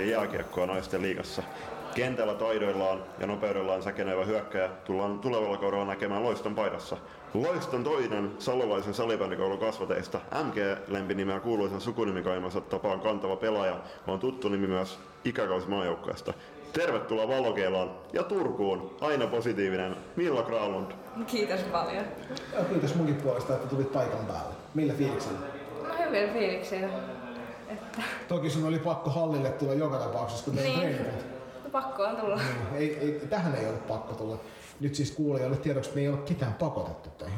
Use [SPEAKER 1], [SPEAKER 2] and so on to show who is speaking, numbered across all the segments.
[SPEAKER 1] ja jääkiekkoa naisten liigassa. Kentällä taidoillaan ja nopeudellaan säkenevä hyökkäjä tullaan tulevalla kaudella näkemään Loiston paidassa. Loiston toinen salolaisen salibändikoulun kasvateista, MG-lempinimeä kuuluisen sukunimikaimansa tapaan kantava pelaaja, on tuttu nimi myös ikäkausimaajoukkueesta. Tervetuloa Valokeilaan ja Turkuun, aina positiivinen Milla Kralund.
[SPEAKER 2] Kiitos paljon.
[SPEAKER 3] Kiitos munkin puolesta, että tulit paikan päälle. Millä fiiliksellä?
[SPEAKER 2] No hyvin fiiliksillä. Että...
[SPEAKER 3] Toki sun oli pakko hallille tulla joka tapauksessa, kun
[SPEAKER 2] Niin.
[SPEAKER 3] treenit.
[SPEAKER 2] No, pakko on tulla.
[SPEAKER 3] Niin, Ei, ei, tähän ei ollut pakko tulla. Nyt siis kuulijoille tiedoksi, että me ei ole ketään pakotettu tähän.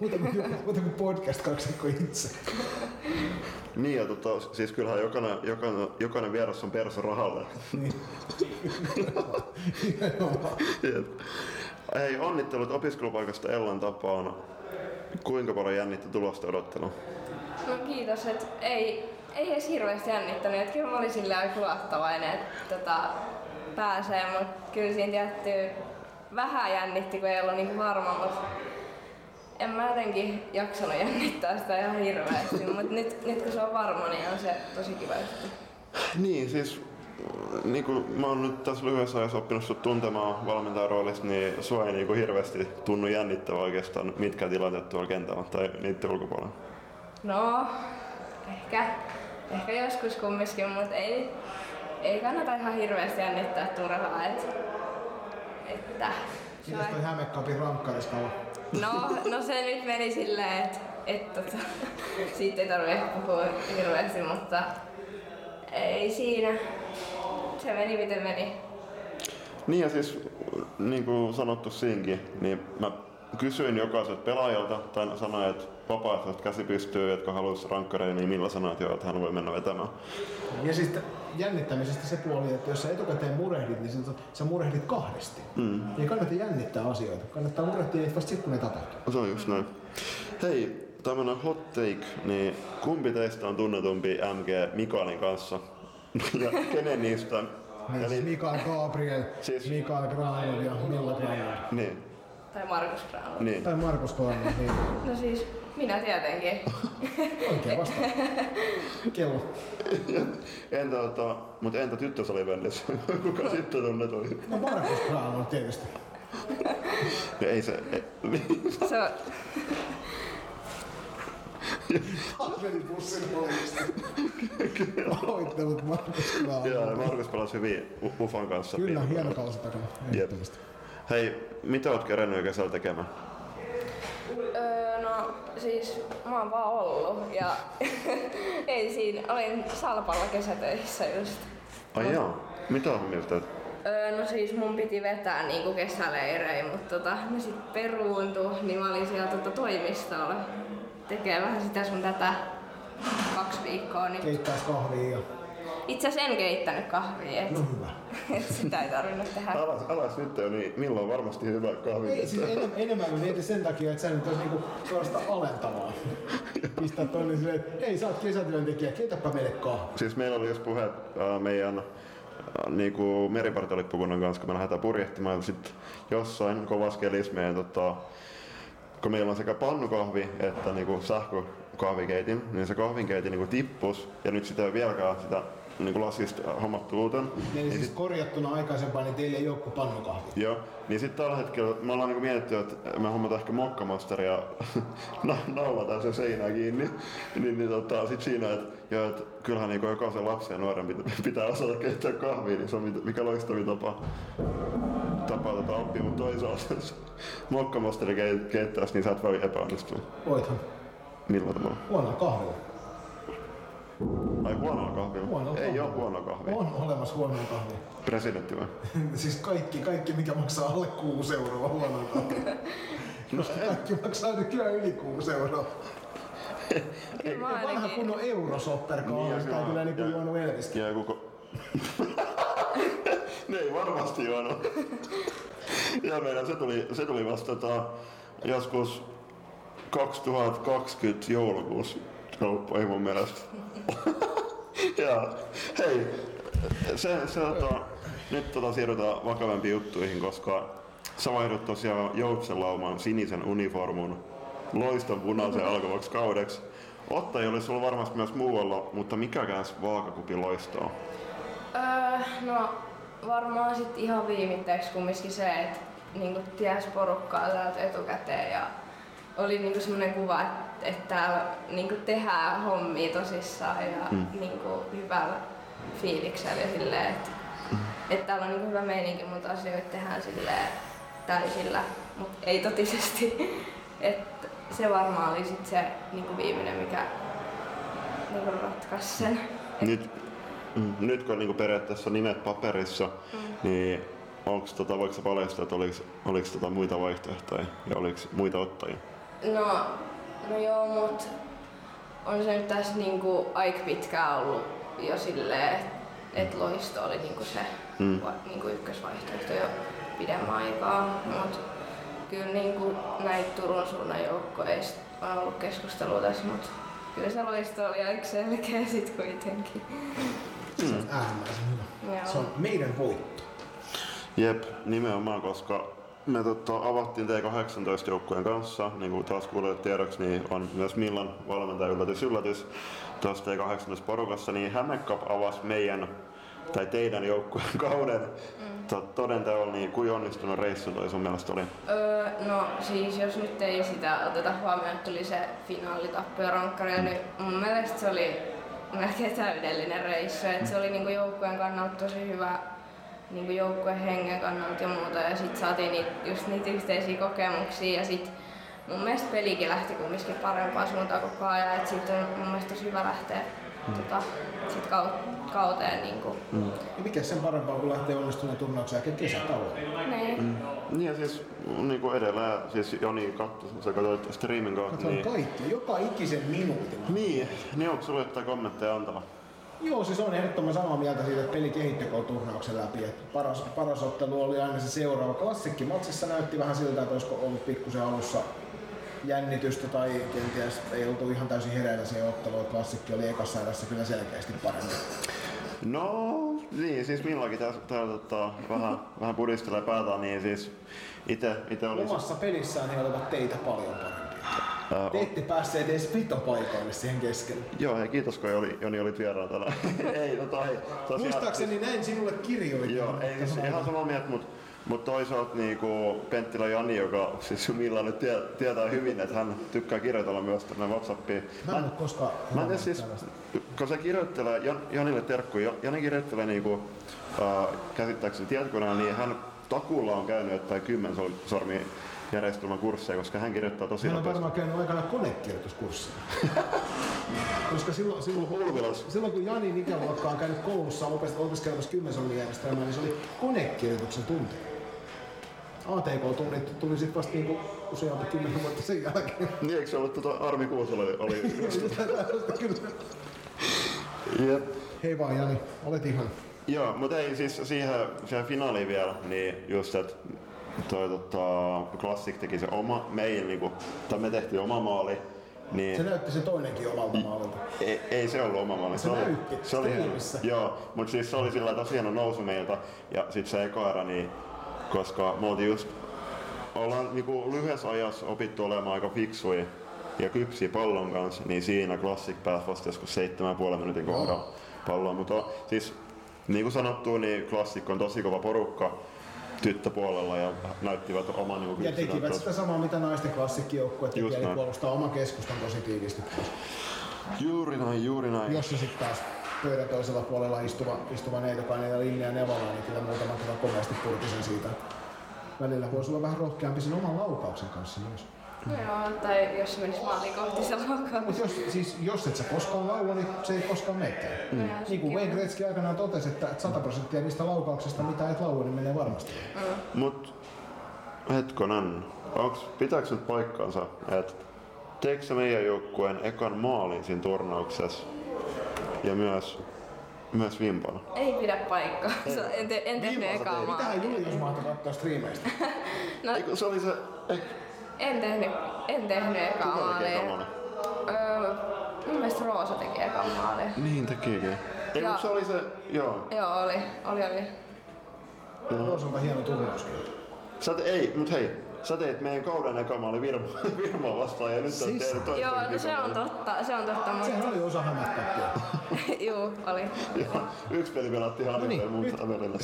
[SPEAKER 3] muuta, kuin, muuta kuin podcast kaksikko itse.
[SPEAKER 1] Niin ja tota, siis kyllähän jokainen, jokainen, jokainen vieras on perso rahalle.
[SPEAKER 3] Niin.
[SPEAKER 1] Hei, onnittelut opiskelupaikasta Ellan tapaan. Kuinka paljon jännitti tulosta odottelu?
[SPEAKER 2] No kiitos, että ei, ei edes hirveästi jännittänyt. Että kyllä mä olin aika luottavainen, että tota, pääsee, mutta kyllä siinä tietty vähän jännitti, kun ei ollut niin varma, mutta en mä jotenkin jaksanut jännittää sitä ihan hirveästi, mutta nyt, nyt kun se on varma, niin on se tosi kiva juttu.
[SPEAKER 1] Niin, siis niin kuin mä oon nyt tässä lyhyessä ajassa oppinut sut tuntemaan valmentajan roolista, niin sua ei niin kuin hirveästi tunnu jännittävä oikeastaan mitkä tilanteet tuolla kentällä tai niiden ulkopuolella.
[SPEAKER 2] No, ehkä, ehkä joskus kumminkin, mutta ei, ei kannata ihan hirveästi jännittää turhaa. Et, että
[SPEAKER 3] Mitäs toi
[SPEAKER 2] on,
[SPEAKER 3] Hämeenkapin rankkariskala?
[SPEAKER 2] no, no se nyt meni silleen, että et, tota, siitä ei tarvitse puhua hirveästi, mutta ei siinä. Se meni miten meni.
[SPEAKER 1] Niin ja siis niin kuin sanottu siinkin, niin mä kysyin jokaiselta pelaajalta tai sanoin, että vapaaehtoiset käsi pystyy, jotka haluaisi rankkareja, niin millä sanoit jo, että hän voi mennä vetämään.
[SPEAKER 3] Ja siis jännittämisestä se puoli, että jos sä etukäteen murehdit, niin sä, murehdit kahdesti. Mm. Ei kannata jännittää asioita. Kannattaa murehtia vasta sitten, kun ne tapahtuu.
[SPEAKER 1] Se on just näin. Hei, tämmönen hot take, niin kumpi teistä on tunnetumpi MG Mikaelin kanssa? ja kenen niistä?
[SPEAKER 3] Ja
[SPEAKER 1] Eli,
[SPEAKER 3] siis Mikael Gabriel,
[SPEAKER 1] Siis-
[SPEAKER 3] siis... Mikael Granlund ja Milla Granlund.
[SPEAKER 1] niin,
[SPEAKER 2] Tai Markus Grahn.
[SPEAKER 1] niin.
[SPEAKER 3] Tai Markus Granlund, niin
[SPEAKER 2] No siis, minä tietenkin.
[SPEAKER 3] oikein vastaus. Kello.
[SPEAKER 1] Entä, tota, mut entä tyttösalibändissä? Kuka sitten tunnetuin?
[SPEAKER 3] No Markus Granlund tietysti.
[SPEAKER 1] No ei se, ei,
[SPEAKER 2] Se on,
[SPEAKER 3] Ahvenipussin molemmista. Onnittelut Markus Granlund.
[SPEAKER 1] Joo, Markus pelasi hyvin Ufan kanssa.
[SPEAKER 3] Kyllä, hieno kausi takana.
[SPEAKER 1] Hei, mitä oot kerännyt kesällä tekemään?
[SPEAKER 2] Öö, no siis mä oon vaan ollut ja ei siinä, olin Salpalla kesätöissä just.
[SPEAKER 1] Ai joo, mitä on mieltä?
[SPEAKER 2] Öö, no siis mun piti vetää niinku kesäleirejä, mutta tota, ne sit peruuntu, niin mä olin siellä tota, toimistolla tekee vähän sitä sun tätä kaksi viikkoa. Niin
[SPEAKER 3] Keittäis kahvia ja...
[SPEAKER 2] itse asiassa en keittänyt kahvia, et,
[SPEAKER 3] No hyvä.
[SPEAKER 2] et sitä ei tarvinnut tehdä.
[SPEAKER 1] Alas, alas nyt jo, niin milloin on varmasti hyvä kahvi.
[SPEAKER 3] Ei, siis enem, enemmän kuin mietin sen takia, että sä nyt olisi niinku suorastaan alentavaa. Pistää toinen silleen, että hei sä oot kesätyöntekijä, keitäpä meille kahvi.
[SPEAKER 1] Siis meillä oli just puhe äh, meidän äh, niinku meripartiolippukunnan kanssa, kun me lähdetään purjehtimaan, sitten jossain kovassa kelissä meidän tota, kun meillä on sekä pannukahvi että niinku sähkökahvikeitin, niin se kahvinkeitin niinku tippus ja nyt sitä ei vieläkään sitä niinku lasista hommattu uuteen.
[SPEAKER 3] Eli siis korjattuna aikaisempaan, niin teillä ei ole kuin pannukahvi.
[SPEAKER 1] Joo, niin sitten tällä hetkellä me ollaan niinku mietitty, että me hommataan ehkä mokkamasteria ja na- naulataan se seinään kiinni. niin, niin tota, sit siinä, että joo, et kyllähän niinku jokaisen lapsen ja nuoren pitää, pitää osata keittää kahvia, niin se on mit- mikä loistavin tapa, tapa tota oppia, mutta toisaalta jos mokkamasteri kei- keittäisi, niin sä et voi epäonnistua.
[SPEAKER 3] Voithan.
[SPEAKER 1] Millä tavalla?
[SPEAKER 3] Huonolla kahvilla.
[SPEAKER 1] Ai huonolla kahvilla?
[SPEAKER 3] Huonolla
[SPEAKER 1] Ei
[SPEAKER 3] kahvilla.
[SPEAKER 1] oo huonoa kahvia.
[SPEAKER 3] On olemassa huonoa kahvia.
[SPEAKER 1] Presidentti vai?
[SPEAKER 3] siis kaikki, kaikki mikä maksaa alle 6 euroa huonoa kahvia. Koska kaikki maksaa nykyään yli 6 euroa.
[SPEAKER 2] Kyllä mä
[SPEAKER 3] Vanha
[SPEAKER 2] ainakin.
[SPEAKER 3] kunnon eurosopper
[SPEAKER 1] Niin,
[SPEAKER 3] kahvia, sitä
[SPEAKER 1] kyllä.
[SPEAKER 3] kyllä niinku
[SPEAKER 1] Ja-
[SPEAKER 3] juonut Elviskin.
[SPEAKER 1] Ja joku... Ne ei varmasti juonut. ja meidän se tuli, se tuli vasta tota, joskus 2020 joulukuussa kauppoihin mun mielestä. ja hei, se, se tota, nyt tota siirrytään vakavampiin juttuihin, koska sä vaihdut tosiaan Joutsenlauman sinisen uniformun loiston punaisen alkavaksi kaudeksi. Ottajia oli sulla varmasti myös muualla, mutta mikä käänsi vaakakupin loistoa?
[SPEAKER 2] Öö, no varmaan sit ihan viimitteeksi kumminkin se, että niinku ties porukkaa täältä etukäteen ja oli niinku semmoinen kuva, että, että täällä niinku tehdään hommia tosissaan ja mm. niinku hyvällä fiiliksellä ja silleen, että, mm. että täällä on niinku hyvä meininki, mutta asioita tehdään silleen täysillä, mutta ei totisesti. että se varmaan oli sit se niinku viimeinen, mikä niinku ratkaisi sen.
[SPEAKER 1] Nyt, mm, nyt kun niinku periaatteessa nimet paperissa, mm. niin onko tota, voiko paljastaa, että oliko, oliko tota muita vaihtoehtoja ja oliko muita ottajia?
[SPEAKER 2] No, no joo, mut on se nyt tässä niinku aika pitkään ollut jo silleen, että et loisto oli niinku se mm. va, niinku ykkösvaihtoehto jo pidemmän aikaa. Mut kyllä niinku näitä Turun suunnan joukkoista on ollut keskustelua tässä, mutta kyllä se loisto oli aika selkeä sit kuitenkin.
[SPEAKER 3] Se on äärimmäisen hyvä. Joo. Se on meidän voitto.
[SPEAKER 1] Jep, nimenomaan, koska me tota, avattiin T18 joukkueen kanssa, niin kuin taas kuulet tiedoksi, niin on myös Millan valmentaja yllätys yllätys tuossa T18 porukassa, niin Hämeenkap avasi meidän tai teidän joukkueen kauden mm. todenteolla, niin kuin onnistunut reissu toi sun mielestä oli?
[SPEAKER 2] Öö, no siis jos nyt ei sitä oteta huomioon, että tuli se finaalitappio rankkareilla, mm. niin mun mielestä se oli melkein täydellinen reissu. että se oli niinku joukkueen kannalta tosi hyvä niinku joukkueen hengen kannalta ja muuta. Ja sitten saatiin niitä, just niitä yhteisiä kokemuksia ja sitten mun mielestä pelikin lähti kumminkin parempaan suuntaan koko ajan. Että sitten on mun mielestä tosi hyvä lähteä mm. tota, sit kauteen. Niin kuin. Mm.
[SPEAKER 3] Ja mikä sen parempaa kuin lähtee onnistuneen turnauksen jälkeen kesätauolle?
[SPEAKER 2] Niin. Mm.
[SPEAKER 1] Niin ja siis niin kuin edellä, siis Joni katsoi, sä katsoit streamin kautta.
[SPEAKER 3] Katsoin niin... kaikki, joka ikisen minuutin.
[SPEAKER 1] Niin, niin onko sulla jotain kommentteja antava?
[SPEAKER 3] Joo, siis on ehdottoman samaa mieltä siitä, että peli kehittyy turnauksen läpi. Että paras, paras ottelu oli aina se seuraava. Klassikki matsissa näytti vähän siltä, että olisiko ollut pikkusen alussa jännitystä tai kenties ei oltu ihan täysin hereillä siihen otteluun. Klassikki oli ekassa erässä kyllä selkeästi paremmin.
[SPEAKER 1] No niin, siis milloinkin täällä tota, vähän, vähän pudistelee päätä, niin siis itse ite oli...
[SPEAKER 3] Omassa pelissään he olivat teitä paljon parempia. Uh, Te ette päässeet edes pitopaikoille siihen keskelle.
[SPEAKER 1] Joo, hei, kiitos kun oli, Joni oli vieraana tänään. ei, tota, hei,
[SPEAKER 3] Muistaakseni näin sinulle kirjoitin.
[SPEAKER 1] Joo, ei, siis ihan samaa mieltä, mutta mutta toisaalta niinku Penttilä Jani, joka siis Milla nyt tie, tietää hyvin, että hän tykkää kirjoitella myös tänne Whatsappiin.
[SPEAKER 3] Mä en ole koskaan
[SPEAKER 1] Mä en siis, kun se kirjoittelee, Jan, Janille terkku, Jani kirjoittelee niinku, äh, käsittääkseni tietokoneella, niin hän takulla on käynyt jotain kymmen sormi järjestelmän kursseja, koska hän kirjoittaa tosi
[SPEAKER 3] nopeasti. Hän on varmaan käynyt aikana konekirjoituskursseja. koska silloin, silloin, silloin, kun Jani ikäluokka on käynyt koulussa opiskelemassa kymmensolmin järjestelmää, niin se oli konekirjoituksen tunti. ATK-tunnit tuli sitten vasta niinku useampi kymmenen vuotta sen jälkeen.
[SPEAKER 1] Niin, eikö se ollut tuota Armi Kuusala oli?
[SPEAKER 3] Jep. Hei vaan Jani, olet ihan.
[SPEAKER 1] Joo, mutta ei siis siihen, siihen finaaliin vielä, niin just että toi tota, Classic teki se oma, meidän niinku, tai me tehtiin oma maali, niin,
[SPEAKER 3] se näytti se toinenkin omalta maalilta.
[SPEAKER 1] Ei, ei se ollut oma maali.
[SPEAKER 3] Se, se näytti.
[SPEAKER 1] Oli, se oli, joo, mutta siis se oli sillä tosi hieno nousu meiltä. Ja sitten se eka niin koska me oltiin just, ollaan niinku lyhyessä ajassa opittu olemaan aika fiksuja ja kypsiä pallon kanssa, niin siinä Classic pääsi vasta joskus 7,5 minuutin kohdalla oh. palloa. Mutta siis niin kuin sanottu, niin Classic on tosi kova porukka tyttöpuolella ja näyttivät oman niin
[SPEAKER 3] Ja tekivät sitä samaa mitä naisten klassikkijoukkueet teki, eli puolustaa oman keskustan tosi tiivisti.
[SPEAKER 1] Juuri näin, juuri näin.
[SPEAKER 3] Jos se sitten taas pöydän toisella puolella istuva, istuva Neitokainen ja Linja Nevala, niin kyllä muutama kerran komeasti purkisen siitä. Välillä voisi olla vähän rohkeampi sen oman laukauksen kanssa myös.
[SPEAKER 2] No joo, tai jos se menisi maaliin kohti se laukaus.
[SPEAKER 3] jos, siis, jos et sä koskaan laua, niin se ei koskaan mene. Mm. Niin kuin Wayne Gretzky aikanaan totesi, että 100 prosenttia niistä laukauksista, mitä et laua, niin menee varmasti.
[SPEAKER 1] Mm. Mut hetkonen, onks, pitääkö nyt paikkaansa, että teekö meidän joukkueen ekan maalin siinä turnauksessa ja myös myös vimpana.
[SPEAKER 2] Ei pidä paikkaa. En, te, en tehnyt ekaa maalia.
[SPEAKER 3] Mitähän Julius mahtoi katsoa striimeistä?
[SPEAKER 1] no, Eiku, se oli se... Ei.
[SPEAKER 2] En tehnyt, en tehnyt ekaa maalia. Öö, mun mielestä Roosa teki ekan maalia.
[SPEAKER 1] Niin tekikin. Ei, ja, se oli se... Joo.
[SPEAKER 2] Joo, oli. Oli, oli.
[SPEAKER 3] Roosalta hieno turnaus.
[SPEAKER 1] Sä et, ei, mut hei, sä teit meidän kauden eka maali Virma, Virmaa vastaan ja nyt on
[SPEAKER 3] Siis-
[SPEAKER 1] tehnyt toista
[SPEAKER 2] Joo, no se on totta, se on totta,
[SPEAKER 3] Sehän
[SPEAKER 2] mutta
[SPEAKER 3] oli osa hämättäppiä.
[SPEAKER 2] juu, oli.
[SPEAKER 1] Joo, yksi peli pelattiin Hanifeen
[SPEAKER 3] No
[SPEAKER 1] ja
[SPEAKER 3] niin,
[SPEAKER 1] muuta välillä.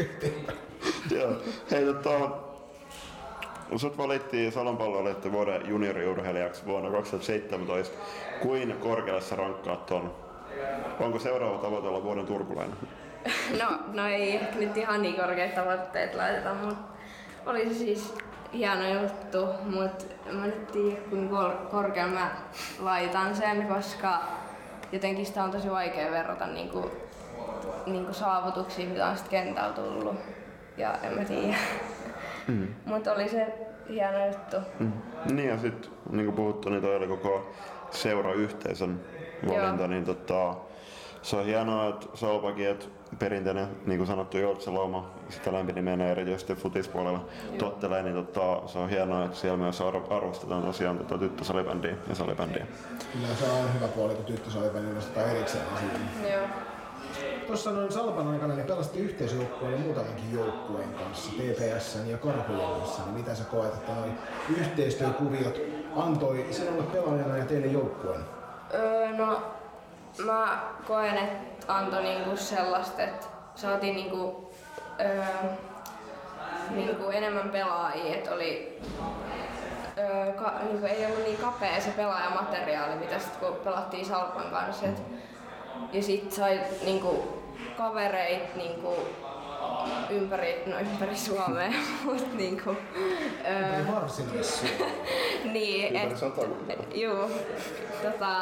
[SPEAKER 3] Eteenpäin?
[SPEAKER 1] Joo. Hei tota, sut valittiin Salon palloilijoiden vuoden junioriurheilijaksi vuonna 2017. Kuin korkealle sä rankkaat ton? Onko seuraava tavoite olla vuoden turkulainen?
[SPEAKER 2] No, no ei ehkä nyt ihan niin korkeat tavoitteet laiteta, mutta oli se siis hieno juttu, mutta mä nyt tiedä kuinka kor- korkealle mä laitan sen, koska jotenkin sitä on tosi vaikea verrata niinku, niinku saavutuksiin, mitä on sit kentällä tullut. Ja en mä tiedä. Mm. mutta oli se hieno juttu.
[SPEAKER 1] Mm. Niin ja sit niin kuin puhuttu, niin toi oli koko seurayhteisön valinta,
[SPEAKER 2] Joo.
[SPEAKER 1] niin tota, se on hienoa, että Salpakin, että perinteinen, niin kuin sanottu, Joutseloma, sitä lempinimenä erityisesti futispuolella tottelee, niin tota, se on hienoa, että siellä myös arv- arvostetaan tosiaan tota tyttösalibändiä ja salibändiä.
[SPEAKER 3] Kyllä se on hyvä puoli, kun tyttö sai nostetaan erikseen esiin.
[SPEAKER 2] Joo.
[SPEAKER 3] Tuossa noin Salpan aikana niin pelasti yhteisjoukkueella muutamankin joukkueen kanssa, TPSn ja Karhujen kanssa. Niin mitä sä koet, että noin yhteistyökuviot antoi sinulle pelaajana ja teille joukkueen?
[SPEAKER 2] Öö, no, mä koen, että antoi niinku sellaista, että saatiin niinku, öö, niinku enemmän pelaajia, että oli öö, ka, niinku ei ollut niin kapea se pelaajamateriaali, mitä sit kun pelattiin Salpan kanssa. Et, ja sit sai niinku kavereit niinku ympäri, no ympäri Suomea, mut niinku,
[SPEAKER 3] Eli varsinaisessa
[SPEAKER 2] niin,
[SPEAKER 1] Ympäri
[SPEAKER 2] et,
[SPEAKER 1] satakuntaa.
[SPEAKER 2] Juu, tota,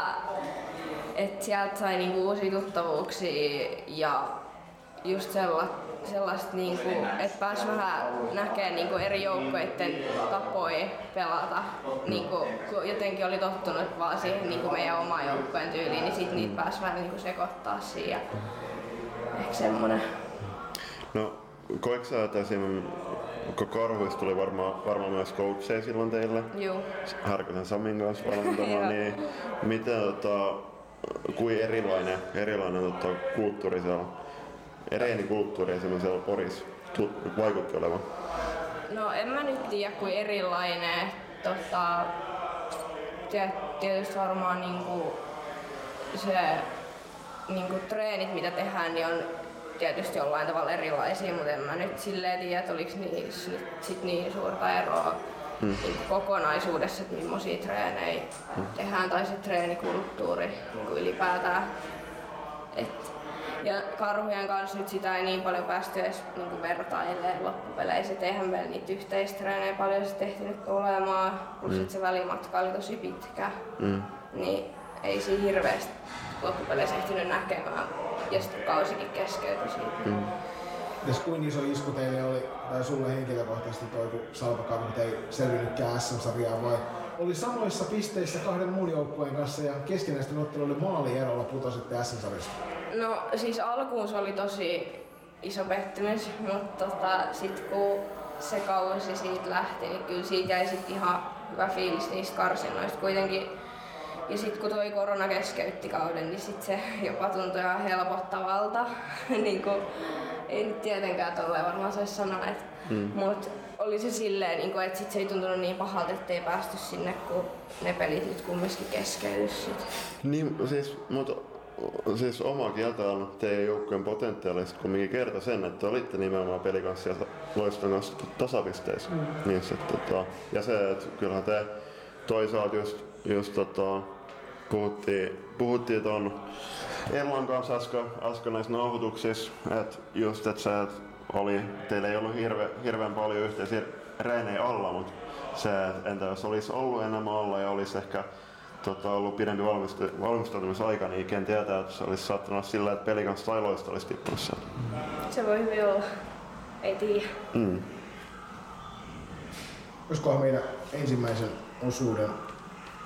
[SPEAKER 2] et sieltä sai niinku uusia tuttavuuksia ja just sellaista, sellaista niinku, että pääsi vähän näkemään niinku eri joukkueiden tapoja pelata. Niinku, kun jotenkin oli tottunut vaan siihen niinku meidän oman joukkueen tyyliin, niin sit niitä pääsi vähän niinku sekoittaa siihen. Ehkä semmonen.
[SPEAKER 1] No, koetko sä, että esim. kun Karhuista tuli varmaan varmaan myös coacheja silloin teille,
[SPEAKER 2] Juu.
[SPEAKER 1] Härkösen Samin kanssa valmentamaan,
[SPEAKER 2] Joo.
[SPEAKER 1] niin miten tota, kuin erilainen, erilainen tota, kulttuuri siellä, reenikulttuuri esimerkiksi siellä Porissa vaikutti olevan?
[SPEAKER 2] No en mä nyt tiedä kuin erilainen. Tota, tiet- tietysti varmaan niinku se niinku treenit mitä tehdään niin on tietysti jollain tavalla erilaisia, mutta en mä nyt silleen tiedä, että oliko niissä nyt sit niin suurta eroa hmm. niinku kokonaisuudessa, että millaisia treenejä hmm. tehdään tai se treenikulttuuri niinku ylipäätään. Et, ja karhujen kanssa nyt sitä ei niin paljon päästy edes niinku vertailemaan loppupeleissä, et eihän meillä niitä yhteistreenejä paljon sit ehtinyt olemaan, plus mm. se välimatka oli tosi pitkä,
[SPEAKER 1] Mm.
[SPEAKER 2] niin ei siinä hirveästi loppupeleissä ehtinyt näkemään. Ja sitten kausikin keskeytyi siitä.
[SPEAKER 1] Mm.
[SPEAKER 3] Mites kuin iso isku teille oli, tai sulle henkilökohtaisesti toi, kun Salpa Karhut ei selvinnytkään SM-sarjaan, vai oli samoissa pisteissä kahden muun joukkueen kanssa ja keskinäisten otteluiden maalierolla putositte SM-sarjasta?
[SPEAKER 2] No siis alkuun se oli tosi iso pettymys, mutta tota, sit kun se kausi siitä lähti, niin kyllä siitä jäi sit ihan hyvä fiilis niistä karsinnoista kuitenkin. Ja sitten kun toi korona keskeytti kauden, niin sit se jopa tuntui ihan helpottavalta. niin kuin, ei nyt tietenkään tolleen varmaan saisi sanoa, et, mm. mutta oli se silleen, niin kuin, että sit se ei tuntunut niin pahalta, ettei päästy sinne, kun ne pelit nyt kumminkin keskeytyi sit.
[SPEAKER 1] Niin, siis, mutta siis oma kieltä on teidän joukkueen potentiaalista kumminkin kertoi sen, että olitte nimenomaan pelikanssia loiston kanssa tasapisteissä. Mm. Niin se, tota, ja se, että kyllähän te toisaalta just, just tota, puhuttiin, puhuttiin ton Ellan kanssa äsken, äsken näissä nauhoituksissa, että just, että se, että oli, teillä ei ollut hirve, hirveän paljon yhteisiä reenejä alla, mutta se, entä jos olisi ollut enemmän alla ja olisi ehkä tota, ollut pidempi valmistu- valmistautumisaika, niin ken tietää, että se olisi saattanut olla sillä, että pelikans tailoista olisi tippunut sieltä.
[SPEAKER 2] Se voi hyvin olla. Ei tiedä.
[SPEAKER 1] Mm.
[SPEAKER 3] Olisikohan meidän ensimmäisen osuuden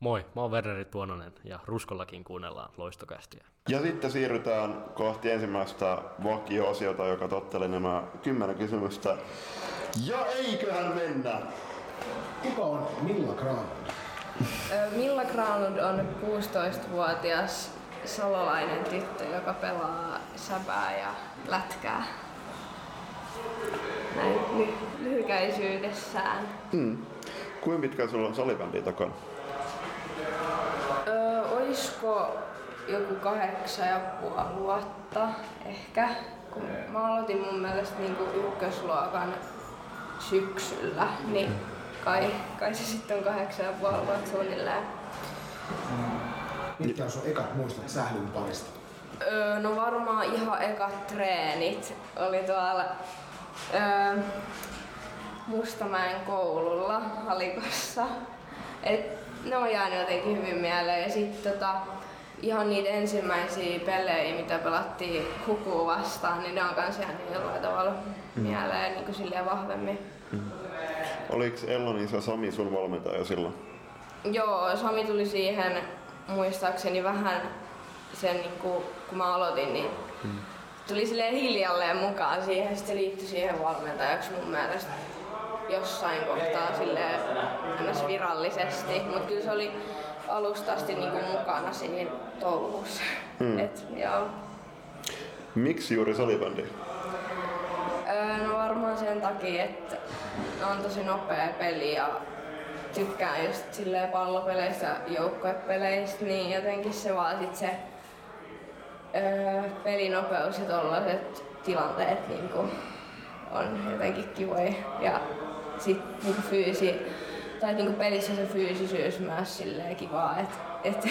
[SPEAKER 4] Moi, mä oon Werneri Tuononen ja Ruskollakin kuunnellaan loistokästiä.
[SPEAKER 1] Ja sitten siirrytään kohti ensimmäistä vakio-osiota, joka tottelee nämä kymmenen kysymystä. Ja eiköhän mennä!
[SPEAKER 3] Kuka on Milla Granlund?
[SPEAKER 2] Milla Granlund on 16-vuotias salolainen tyttö, joka pelaa säpää ja lätkää. Näin ly- lyhykäisyydessään.
[SPEAKER 1] Hmm. Kuinka pitkään sulla on salibändiä takana?
[SPEAKER 2] Öö, oisko joku kahdeksan ja puoli vuotta ehkä, kun mä aloitin mun mielestä niinku ykkösluokan syksyllä, niin kai, kai se sitten on kahdeksan ja puoli vuotta suunnilleen.
[SPEAKER 3] Mitkä on sun ekat muistot sählyn parista?
[SPEAKER 2] Öö, no varmaan ihan ekat treenit oli tuolla öö, Mustamäen koululla Halikossa. Et ne on jäänyt jotenkin hyvin mieleen. Ja sitten tota, ihan niitä ensimmäisiä pelejä, mitä pelattiin Hukua vastaan, niin ne on kans jäänyt jollain tavalla mieleen niin kuin silleen vahvemmin.
[SPEAKER 1] Oliko Ellon isä Sami sun valmentaja silloin?
[SPEAKER 2] Joo, Sami tuli siihen muistaakseni vähän sen, niin kuin, kun mä aloitin, niin tuli silleen hiljalleen mukaan siihen, sitten se liittyi siihen valmentajaksi mun mielestä jossain kohtaa silleen ns. virallisesti, mutta kyllä se oli alusta asti niin kuin mukana siinä touhussa.
[SPEAKER 1] Mm.
[SPEAKER 2] Et, joo.
[SPEAKER 1] Miksi juuri salibändi?
[SPEAKER 2] Öö, no varmaan sen takia, että on tosi nopea peli ja tykkään just silleen pallopeleistä ja joukkuepeleistä, niin jotenkin se vaan sit se öö, pelinopeus ja tollaset tilanteet niinku on jotenkin kivoja. Ja sit niinku fyysi, tai niinku pelissä se fyysisyys myös silleen kivaa, että et,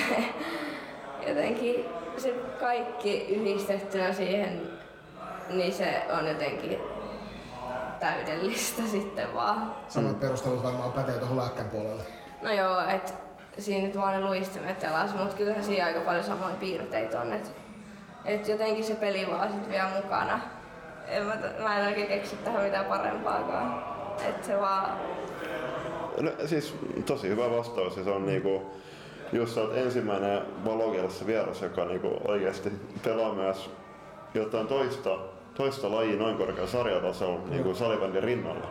[SPEAKER 2] jotenkin se kaikki yhdistettynä siihen, niin se on jotenkin täydellistä sitten vaan.
[SPEAKER 3] Samat perustelut varmaan pätee tuohon lätkän puolelle.
[SPEAKER 2] No joo, et siinä nyt vaan ne luistimet telas, mutta kyllähän siinä aika paljon samoja piirteitä on. Et, et jotenkin se peli vaan sit vielä mukana. En mä, mä en oikein keksi tähän mitään parempaakaan. Et se vaan...
[SPEAKER 1] No, siis tosi hyvä vastaus. Ja se on niinku, jos sä oot ensimmäinen valokielessä vieras, joka niinku oikeasti pelaa myös jotain toista, toista lajia noin korkealla sarjatasolla niin kuin salibändin rinnalla,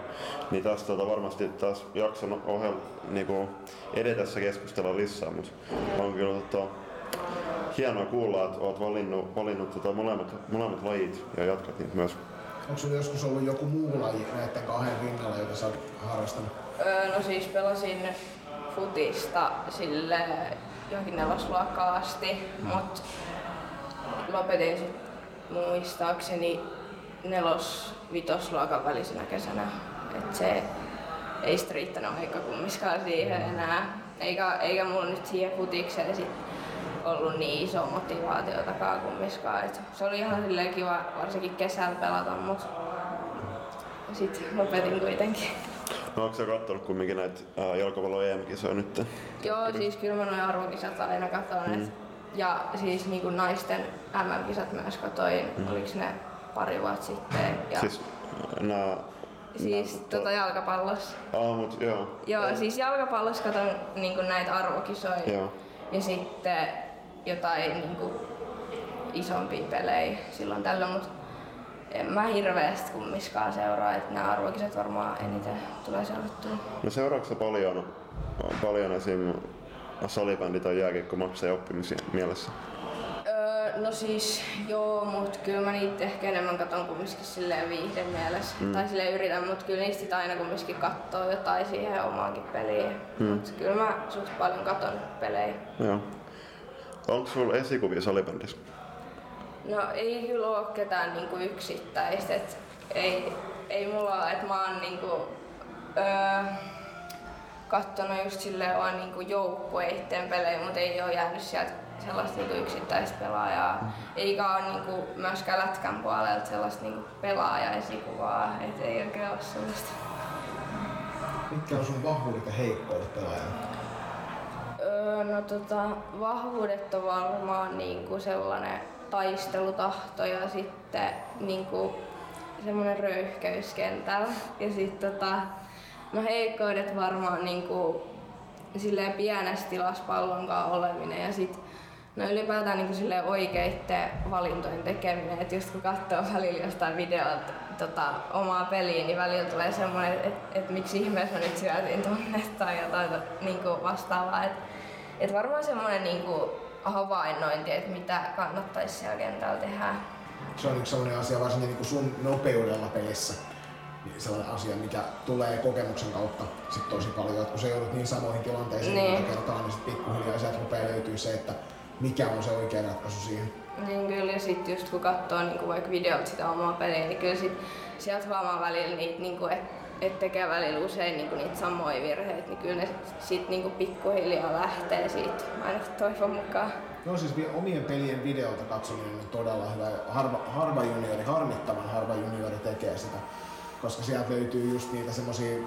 [SPEAKER 1] niin tästä tota varmasti taas jakson ohella niin edetessä keskustella lisää, mutta on kyllä tota, hienoa kuulla, että oot valinnut, valinnut tota molemmat, molemmat lajit ja jatkat niitä myös.
[SPEAKER 3] Onko sulla joskus ollut joku muu laji näiden kahden rinnalla, jota sä oot harrastanut?
[SPEAKER 2] Öö, no siis pelasin futista sille johonkin nelosluokkaan asti, mut lopetin sit muistaakseni nelos-vitosluokan välisenä kesänä. Et se ei sit riittänyt aika kummiskaan siihen enää. Eikä, eikä mulla nyt siihen futikseen sit ollut niin iso motivaatio takaa kummiskaan. Et se oli ihan silleen kiva varsinkin kesällä pelata, mut sitten lopetin kuitenkin.
[SPEAKER 1] No, onko sä kattonut kumminkin näitä ää, jalkapallon EM-kisoja nyt?
[SPEAKER 2] Joo, siis kyllä mä noin arvokisat aina katon. Mm. Ja siis niin kuin naisten MM-kisat myös katoin, mm. oliko ne pari vuotta sitten. Ja siis,
[SPEAKER 1] nää...
[SPEAKER 2] siis
[SPEAKER 1] nää,
[SPEAKER 2] tota jalkapallossa.
[SPEAKER 1] Aa, mut joo.
[SPEAKER 2] Joo, siis jalkapallossa katon niin näitä arvokisoja.
[SPEAKER 1] Joo.
[SPEAKER 2] Ja sitten jotain niin kuin, isompia pelejä silloin tällöin, mutta en mä hirveästi kummiskaan seuraa, että nämä arvokisat varmaan eniten tulee seurattua.
[SPEAKER 1] No seuraavaksi paljon, paljon esim. salibändi tai jääkiekkomatseja oppimisen mielessä?
[SPEAKER 2] Öö, no siis joo, mut kyllä mä niitä ehkä enemmän katon kumminkin silleen viihden mielessä. Mm. Tai silleen yritän, mut kyllä niistä aina kumminkin kattoo jotain siihen omaankin peliin. Mm. Mut kyllä mä suht paljon katon pelejä.
[SPEAKER 1] Joo. Onko sulla esikuvia salibändissä?
[SPEAKER 2] No ei kyllä oo ketään niinku yksittäistä, et ei, ei mulla oo, että mä oon niinku, öö, kattonut just silleen vaan niinku joukkueitten pelejä, mutta ei oo jäänyt sieltä sellaista niinku yksittäistä pelaajaa. Mm. Eikä oo niinku myöskään lätkän puolelta sellaista niinku pelaaja-esikuvaa, et ei oikein oo sellaista.
[SPEAKER 3] Mitkä on sun vahvuudet ja heikkoudet pelaajana?
[SPEAKER 2] Öö, no tota, vahvuudet on varmaan niinku sellainen taistelutahto ja sitten niinku semmoinen röyhkeys kentällä. Ja sitten tota, no heikkoudet varmaan niinku silleen pienessä tilassa pallon kanssa oleminen ja sit No ylipäätään niin sille oikeitten valintojen tekeminen, että just kun katsoo välillä jostain videolta tota, omaa peliä, niin välillä tulee semmoinen, että et, miksi ihmeessä mä nyt syötin tonne tai jotain niin kuin vastaavaa. Että et varmaan semmoinen niin havainnointi, että mitä kannattaisi siellä kentällä tehdä.
[SPEAKER 3] Se on yksi sellainen asia, varsinkin niin sun nopeudella pelissä, niin sellainen asia, mikä tulee kokemuksen kautta sit tosi paljon, että kun sä joudut niin samoihin tilanteisiin niin. kertaa, niin sit pikkuhiljaa sieltä rupeaa löytyy se, että mikä on se oikea ratkaisu siihen.
[SPEAKER 2] Niin kyllä, ja sitten just kun katsoo niin kuin vaikka videot sitä omaa peliä, niin kyllä sit sieltä huomaa välillä niitä, niin kuin, että et tekee välillä usein niin kuin niitä samoja virheitä, niin kyllä ne sitten niin pikkuhiljaa lähtee siitä, ainakin toivon mukaan.
[SPEAKER 3] No siis omien pelien videolta katsominen on todella hyvä. Harva, harva juniori, harmittavan harva juniori tekee sitä, koska sieltä löytyy just niitä semmoisia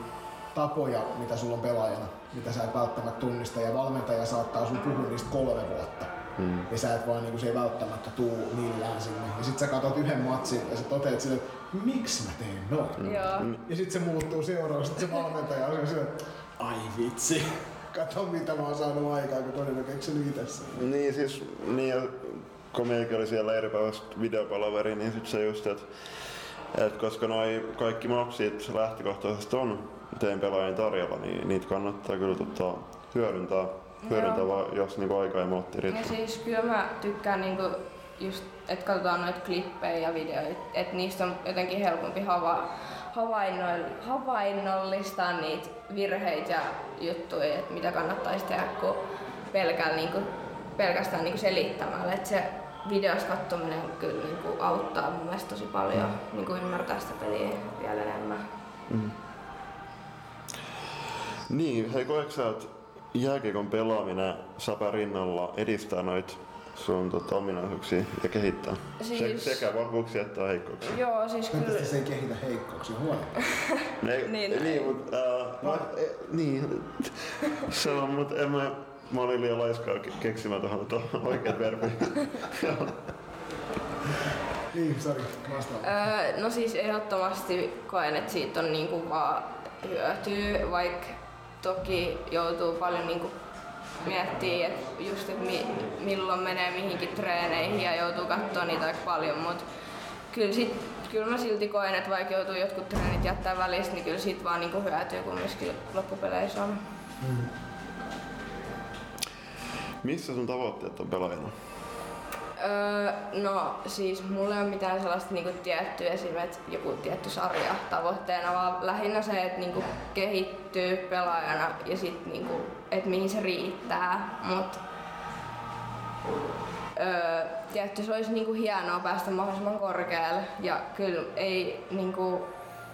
[SPEAKER 3] tapoja, mitä sulla on pelaajana, mitä sä et välttämättä tunnista ja valmentaja saattaa sun puhua niistä kolme vuotta. Mm. Ja sä et vaan niinku, se ei välttämättä tuu millään sinne. Ja sit sä katsot yhden matsin ja sä toteat sille, että miksi mä teen noin? Mm. Ja sit se muuttuu seuraavaksi, se valmentaja on sille, ai vitsi, kato mitä mä oon saanut aikaa, kun toinen on keksinyt itse
[SPEAKER 1] Niin siis, niin ja kun meikin oli siellä eri päivästä videopalaveri, niin sit se just, että et koska noi kaikki mapsit lähtökohtaisesti on teidän pelaajien tarjolla, niin niitä kannattaa kyllä tota, hyödyntää, hyödyntää vaan, jos niinku aika ja mootti riittää.
[SPEAKER 2] No siis kyllä mä tykkään niinku just, että katsotaan noita klippejä ja videoita, että niistä on jotenkin helpompi hava, havainnollistaa niitä virheitä ja juttuja, että mitä kannattaisi tehdä, kun pelkällä, niinku, pelkästään niinku selittämällä. Et se videos katsominen kyllä niinku auttaa mun mielestä tosi paljon mm. niinku ymmärtää sitä peliä vielä enemmän. Mm.
[SPEAKER 1] Niin, hei koetko sä, että jääkiekon pelaaminen Sapa rinnalla edistää noita sun tota, ominaisuuksia ja kehittää? Siis... Se, sekä vahvuuksia että heikkouksia.
[SPEAKER 2] Joo, siis kyllä...
[SPEAKER 3] se ei kehitä heikkouksia huono.
[SPEAKER 1] niin, niin, niin, mutta... Uh, e, niin, se on, mutta en mä... Mä olin liian laiskaa keksimään tuohon oikeat verbit.
[SPEAKER 3] niin, sori,
[SPEAKER 2] öö, No siis ehdottomasti koen, että siitä on niinku vaan hyötyä, vaikka toki joutuu paljon niinku miettimään, että just et mi, milloin menee mihinkin treeneihin ja joutuu katsoa niitä aika paljon, mutta kyllä, sit, kyllä mä silti koen, että vaikka joutuu jotkut treenit jättää välistä, niin kyllä siitä vaan niinku hyötyy kumminkin loppupeleissä on. Mm.
[SPEAKER 1] Missä sun tavoitteet on pelaajana?
[SPEAKER 2] Öö, no siis mulla ei ole mitään sellaista niinku tiettyä esimerkiksi joku tietty sarja tavoitteena, vaan lähinnä se, että niinku kehittyy pelaajana ja sit niinku, että mihin se riittää. Mut, öö, tietty se olisi niinku hienoa päästä mahdollisimman korkealle ja kyllä ei niinku,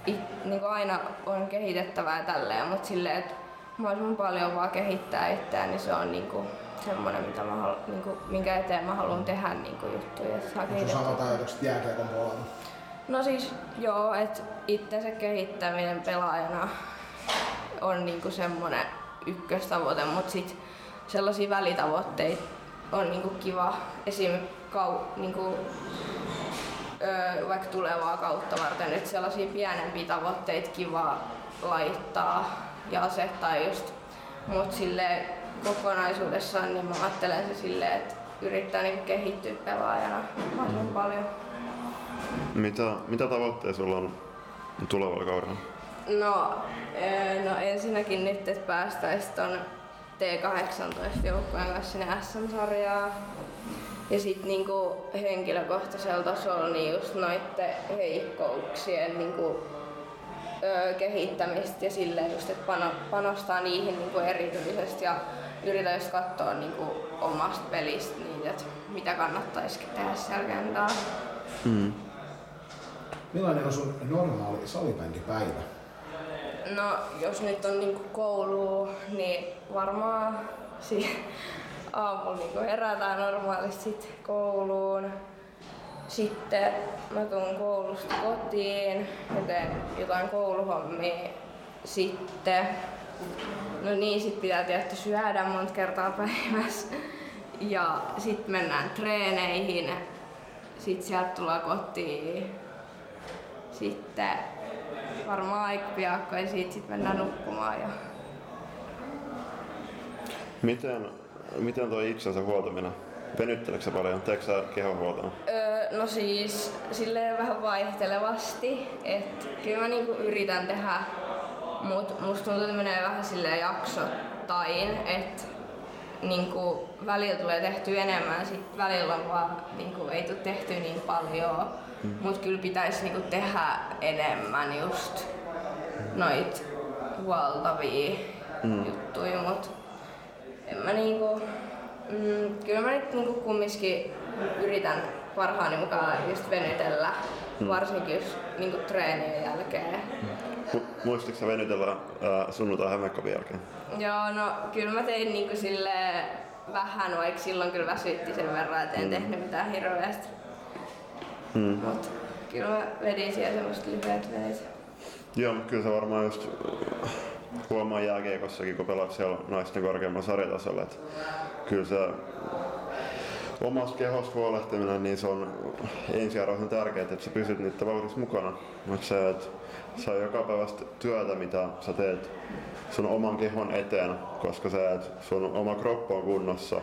[SPEAKER 2] it, niinku aina on kehitettävää tälleen, mutta silleen, että mahdollisimman paljon vaan kehittää itseään, niin se on niinku, semmoinen, mitä mä halu, niin kuin, minkä eteen mä haluan tehdä niin kuin, juttuja. Että
[SPEAKER 3] saa Onko samat ajatukset jääkiekon puolella?
[SPEAKER 2] No siis joo, että itsensä kehittäminen pelaajana on niin kuin semmoinen ykköstavoite, mutta sitten sellaisia välitavoitteita on niin kuin kiva esim. Kau, niin kuin, öö, vaikka tulevaa kautta varten, että sellaisia pienempiä tavoitteita kiva laittaa ja asettaa just, mutta sille kokonaisuudessaan, niin mä ajattelen se silleen, että yrittää niin kehittyä pelaajana mahdollisimman paljon.
[SPEAKER 1] Mitä, mitä tavoitteita sulla on tulevalla kaudella?
[SPEAKER 2] No, no ensinnäkin nyt, että päästäisiin tuon T18-joukkueen kanssa sinne SM-sarjaan. Ja sitten niinku henkilökohtaisella tasolla niin just noiden heikkouksien niinku, ö, kehittämistä ja silleen just, että panostaa niihin niinku erityisesti ja yritän just katsoa niin kuin omasta pelistä niin, että mitä kannattaisi tehdä siellä kentällä. Mm.
[SPEAKER 3] Millainen on sun normaali salibändipäivä?
[SPEAKER 2] No, jos nyt on niinku koulu, niin varmaan si- aamulla niinku herätään normaalisti sit kouluun. Sitten mä tuun koulusta kotiin ja teen jotain kouluhommia. Sitten No niin, sit pitää tietysti syödä monta kertaa päivässä. Ja sitten mennään treeneihin. Sitten sieltä tullaan kotiin. Sitten varmaan aika piakko ja siitä sitten mennään nukkumaan. Ja...
[SPEAKER 1] Miten, miten toi itsensä huoltaminen? Venytteleekö paljon? Teekö sä kehonhuoltoa?
[SPEAKER 2] Öö, no siis silleen vähän vaihtelevasti, että kyllä mä niinku yritän tehdä, mut musta tuntuu, että menee vähän silleen jaksottain, että niinku välillä tulee tehty enemmän, sit välillä on vaan niinku ei tule tehty niin paljon, mm. mut kyllä pitäisi niinku tehdä enemmän just noit huoltavia mm. juttuja, mut en mä niinku, mm, kyllä mä nyt niinku kumminkin yritän parhaani mukaan just venytellä, mm. varsinkin just niinku treenien jälkeen.
[SPEAKER 1] Mu- Muistatko sä venytellä äh, sunnuntai jälkeen?
[SPEAKER 2] Joo, no kyllä mä tein niinku sille vähän, vaikka silloin kyllä väsytti sen verran, että en tehnyt mitään hirveästi.
[SPEAKER 1] Mm.
[SPEAKER 2] Mut kyllä mä vedin siellä semmoista lyhyet veneet.
[SPEAKER 1] Joo, mutta kyllä se varmaan just huomaa jääkiekossakin, kun pelaat siellä naisten korkeammalla sarjatasolla, että kyllä se omasta kehosta huolehtiminen, niin se on ensiarvoisen tärkeää, että sä pysyt niiden vauhdissa mukana. Mutta se, että on joka päivästä työtä, mitä sä teet sun oman kehon eteen, koska se, että sun oma kroppa on kunnossa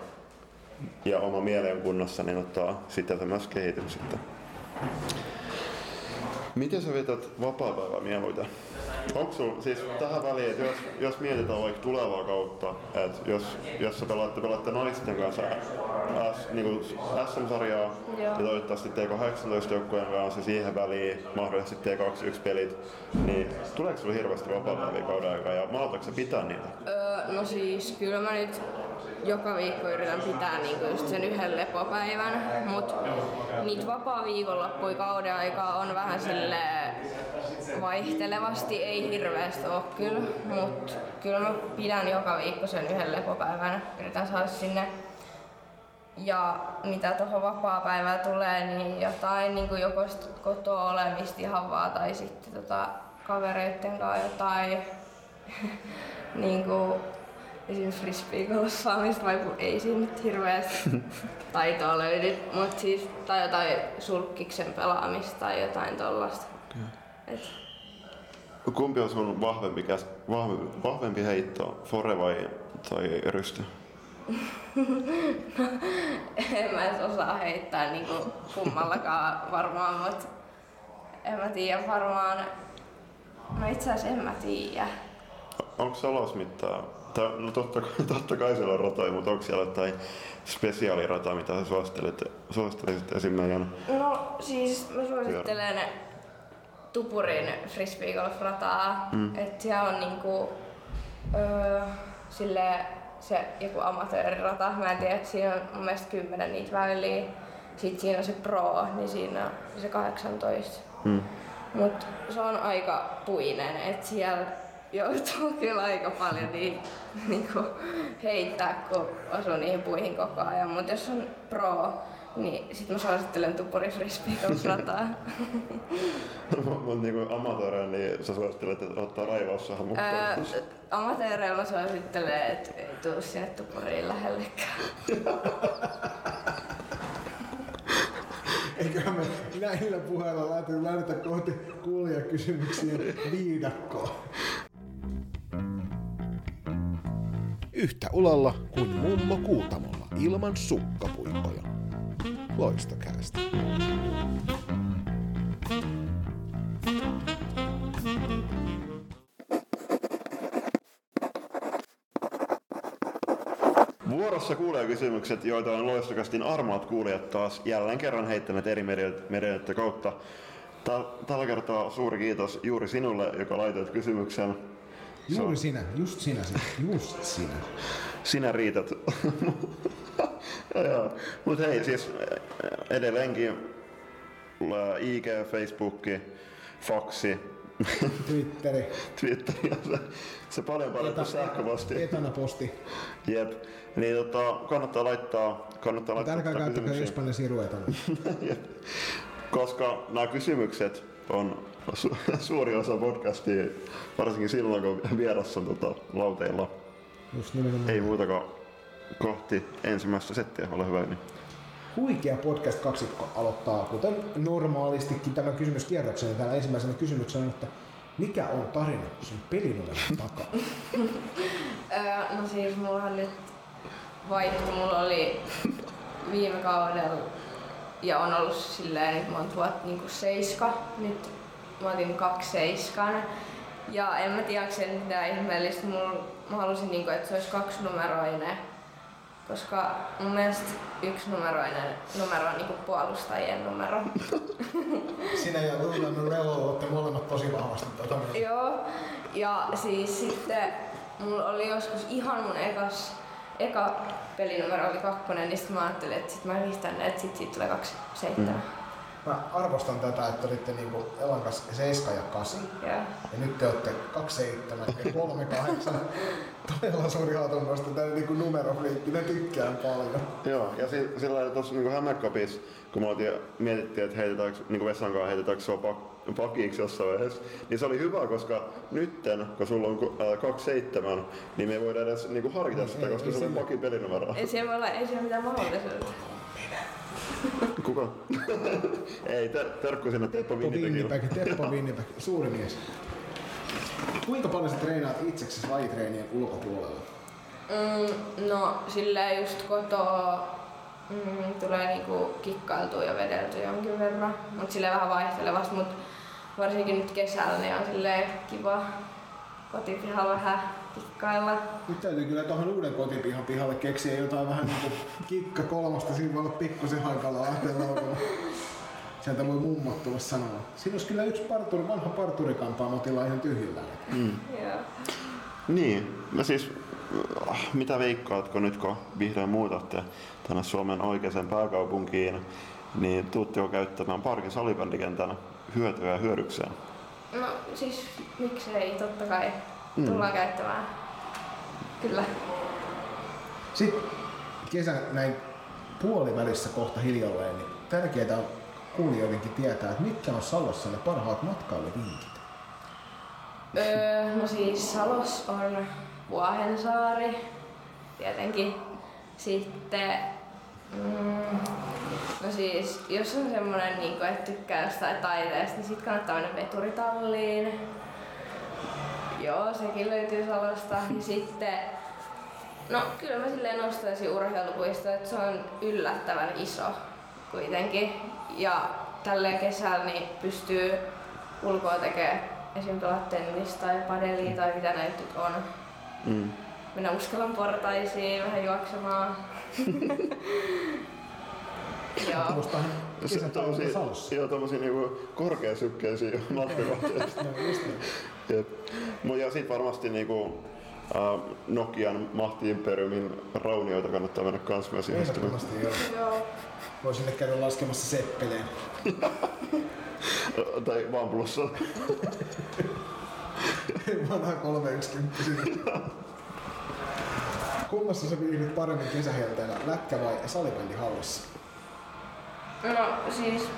[SPEAKER 1] ja oma mieli on kunnossa, niin ottaa sitten sä myös kehitys sitten. Miten sä vietät vapaa-päivää mieluiten? Onko sul, siis tähän väliin, että jos, jos mietitään vaikka tulevaa kautta, että jos, jos sä pelaatte, pelaatte naisten kanssa S, niin SM-sarjaa
[SPEAKER 2] Joo.
[SPEAKER 1] ja toivottavasti T18 joukkueen kanssa siihen väliin mahdollisesti T21-pelit, niin tuleeko sulla hirveästi vapaa-päiviä kauden aikaa ja maltatko sä pitää niitä?
[SPEAKER 2] Öö, no siis kyllä mä nyt joka viikko yritän pitää niinku just sen yhden lepopäivän, mut niitä vapaa viikonloppuja kauden aikaa on vähän sille vaihtelevasti, ei hirveästi oo kyllä, mut kyllä mä pidän joka viikko sen yhden lepopäivän, yritän saada sinne. Ja mitä tuohon vapaa-päivään tulee, niin jotain niin kuin joko kotoa olemista ihan vaan tai sitten tota, kavereitten kanssa jotain. Niin kuin, esimerkiksi frisbeegolfaamista, vai kun ei siinä nyt hirveästi taitoa löydy, mutta siis, tai jotain sulkkiksen pelaamista tai jotain tollasta. Et,
[SPEAKER 1] Kumpi on sun vahvempi, käs, vahvempi, vahvempi heitto, fore vai tai rysty?
[SPEAKER 2] en mä edes osaa heittää niin kuin kummallakaan varmaan, mutta en mä tiedä varmaan, no itse asiassa en mä tiedä.
[SPEAKER 1] Onko se ulosmittaa? Tai, no totta, totta kai siellä on ratoja, mutta onko siellä jotain spesiaalirata, mitä sä suosittelet, suosittelisit esim. meidän?
[SPEAKER 2] No siis mä suosittelen Tupurin frisbeegolf-rataa, mm. että siellä on niinku öö, sille se joku amatöörirata, mä en tiedä, että siinä on mun mielestä kymmenen niitä väyliä. Sitten siinä on se pro, niin siinä on se 18.
[SPEAKER 1] Mm.
[SPEAKER 2] Mut se on aika puinen, että siellä joutuu kyllä aika paljon niin, niinku heittää, kun osuu niihin puihin koko ajan. Mut jos on pro, niin sit mä suosittelen Tupuri frisbeegolf-rataa.
[SPEAKER 1] Mutta niinku amatööreillä, niin sä suosittelet, että ottaa raivaussahan mukaan.
[SPEAKER 2] Ää, Amatööreillä suosittelen, että ei tuu sinne Tupuriin lähellekään.
[SPEAKER 3] Eiköhän me näillä puheilla lähdetä, kohti kuulijakysymyksien viidakkoa.
[SPEAKER 5] Yhtä ulalla kuin mummo kuutamolla ilman sukkapuikkoja. Loistokäästä.
[SPEAKER 1] Vuorossa kuulee kysymykset, joita on loistokastin armaat kuulijat taas jälleen kerran heittäneet eri medioiden kautta. Täl- Tällä kertaa suuri kiitos juuri sinulle, joka laitoit kysymyksen.
[SPEAKER 3] Juuri sinä, just sinä, just sinä.
[SPEAKER 1] Sinä riität. Mutta hei, siis edelleenkin IG, Facebook, faksi,
[SPEAKER 3] Twitteri,
[SPEAKER 1] Twitter ja se, se paljon parempi
[SPEAKER 3] Eta-
[SPEAKER 1] sähköposti.
[SPEAKER 3] etanaposti.
[SPEAKER 1] Jep. Niin tota, kannattaa laittaa, kannattaa
[SPEAKER 3] Mutta
[SPEAKER 1] laittaa
[SPEAKER 3] älkää
[SPEAKER 1] tätä
[SPEAKER 3] käyttäkää. Espanjan siru.
[SPEAKER 1] Koska nämä kysymykset on su- suuri osa podcastia, varsinkin silloin kun vieras on tota, lauteilla.
[SPEAKER 3] Just nimenomaan.
[SPEAKER 1] Ei muutakaan kohti ensimmäistä settiä, ole hyvä. Niin.
[SPEAKER 3] Huikea podcast-kaksikko aloittaa, kuten normaalistikin tämän kysymyskierroksen. Ja täällä ensimmäisenä kysymyksenä on, että mikä on tarina sun pelinumeron takaa?
[SPEAKER 2] No siis mulla nyt vaihto. Mulla oli viime kaudella ja on ollut silleen nyt monta vuotta niin kuin seiska. Nyt mä otin kaksi seiskan. Ja en mä tiedä, onko se mitään ihmeellistä. Mulla, mä halusin, niin kuin, että se olisi kaksinumeroinen. Koska mun mielestä yksi numeroinen numero on niin kuin puolustajien numero.
[SPEAKER 3] Sinä ja Lula Morello olette molemmat tosi vahvasti tota mieltä.
[SPEAKER 2] Joo. Ja siis sitten mulla oli joskus ihan mun ekas, eka pelinumero oli kakkonen, niin sitten mä ajattelin, että sit mä yhdistän ne, että sit siitä tulee kaksi seitsemän.
[SPEAKER 3] Mä arvostan tätä, että olitte niinku Elan kanssa 7 ja 8.
[SPEAKER 2] Ja
[SPEAKER 3] Ja nyt te olette 27 ja 38. Todella suuri hatunnosto. Tää niinku numerofliikki, ne tykkään paljon.
[SPEAKER 1] Joo, ja si- sillä lailla tuossa niinku Hämeenkopissa, kun me oltiin, mietittiin, että heitetäänkö, niinku Vessan kanssa heitetäänkö sua pak- pakiksi jossain vaiheessa, niin se oli hyvä, koska nytten, kun sulla on ku- äh, 27, niin me ei voida edes niinku harkita sitä,
[SPEAKER 3] ei,
[SPEAKER 1] koska sulla on
[SPEAKER 3] sillä.
[SPEAKER 1] pakin pelinumero.
[SPEAKER 2] ei siellä, olla, ei siellä mitään mahdollisuutta.
[SPEAKER 1] Kuka? ei, ter- terkku sinne Teppo.
[SPEAKER 3] Winnipeg, Teppo Winnipeg, suuri mies. Kuinka paljon sä treenaat itseksesi lajitreenien ulkopuolella?
[SPEAKER 2] Mm, no silleen just kotoa mm, tulee niinku kikkailtua ja vedeltyä jonkin verran. Mut silleen vähän vaihtelevasti, mut varsinkin nyt kesällä niin on silleen kiva kotipihalla vähän kikkailla.
[SPEAKER 3] Nyt täytyy kyllä tuohon uuden kotipihan pihalle keksiä jotain vähän niinku kikka kolmosta. Siinä voi olla pikkusen hankalaa lähteä laukalle. Sieltä voi mummot tulla sanoa. Siinä olisi kyllä yksi parturi, vanha parturikampaamotila ihan tyhjillään.
[SPEAKER 2] Joo.
[SPEAKER 1] Niin, no siis äh, mitä veikkaatko nyt kun vihdoin muutatte tänne Suomen oikeaan pääkaupunkiin, niin tuutteko käyttämään parkin salibändikentän hyötyä ja hyödykseen?
[SPEAKER 2] No siis miksei, totta kai tullaan käyttämään. Kyllä.
[SPEAKER 3] Sitten kesän näin puolivälissä kohta hiljalleen, niin tärkeää on kuulijoidenkin tietää, että mitkä on Salossa ne parhaat matkailuvinkit.
[SPEAKER 2] Öö, no siis Salos on Vuohensaari, tietenkin. Sitten, mm, no siis jos on semmonen, niin että tykkää jostain taiteesta, niin sit kannattaa mennä veturitalliin. Joo, sekin löytyy Salosta. Ja sitten, no kyllä mä silleen nostaisin urheilupuisto, että se on yllättävän iso kuitenkin. Ja tälleen kesällä niin pystyy ulkoa tekemään esim. pelaa tennistä tai padelia tai mitä näitä nyt on.
[SPEAKER 1] Mm.
[SPEAKER 2] Mennä uskallan portaisiin, vähän juoksemaan. Joo.
[SPEAKER 3] Kuulostaa
[SPEAKER 1] tommosia-
[SPEAKER 3] Salossa.
[SPEAKER 1] Joo, tommosia niinku korkeasykkeisiä matkakohteita.
[SPEAKER 3] No, just niin.
[SPEAKER 1] Ja sit varmasti niinku äh, Nokian mahti-imperiumin raunioita kannattaa mennä kans myös ihastelemaan.
[SPEAKER 3] Joo. Voi sinne käydä laskemassa seppeleen.
[SPEAKER 1] Tai vaan plussa.
[SPEAKER 3] Vanha 390. Kummassa sä viihdyt paremmin kesähelteellä, lätkä vai salibändihallissa?
[SPEAKER 2] No siis,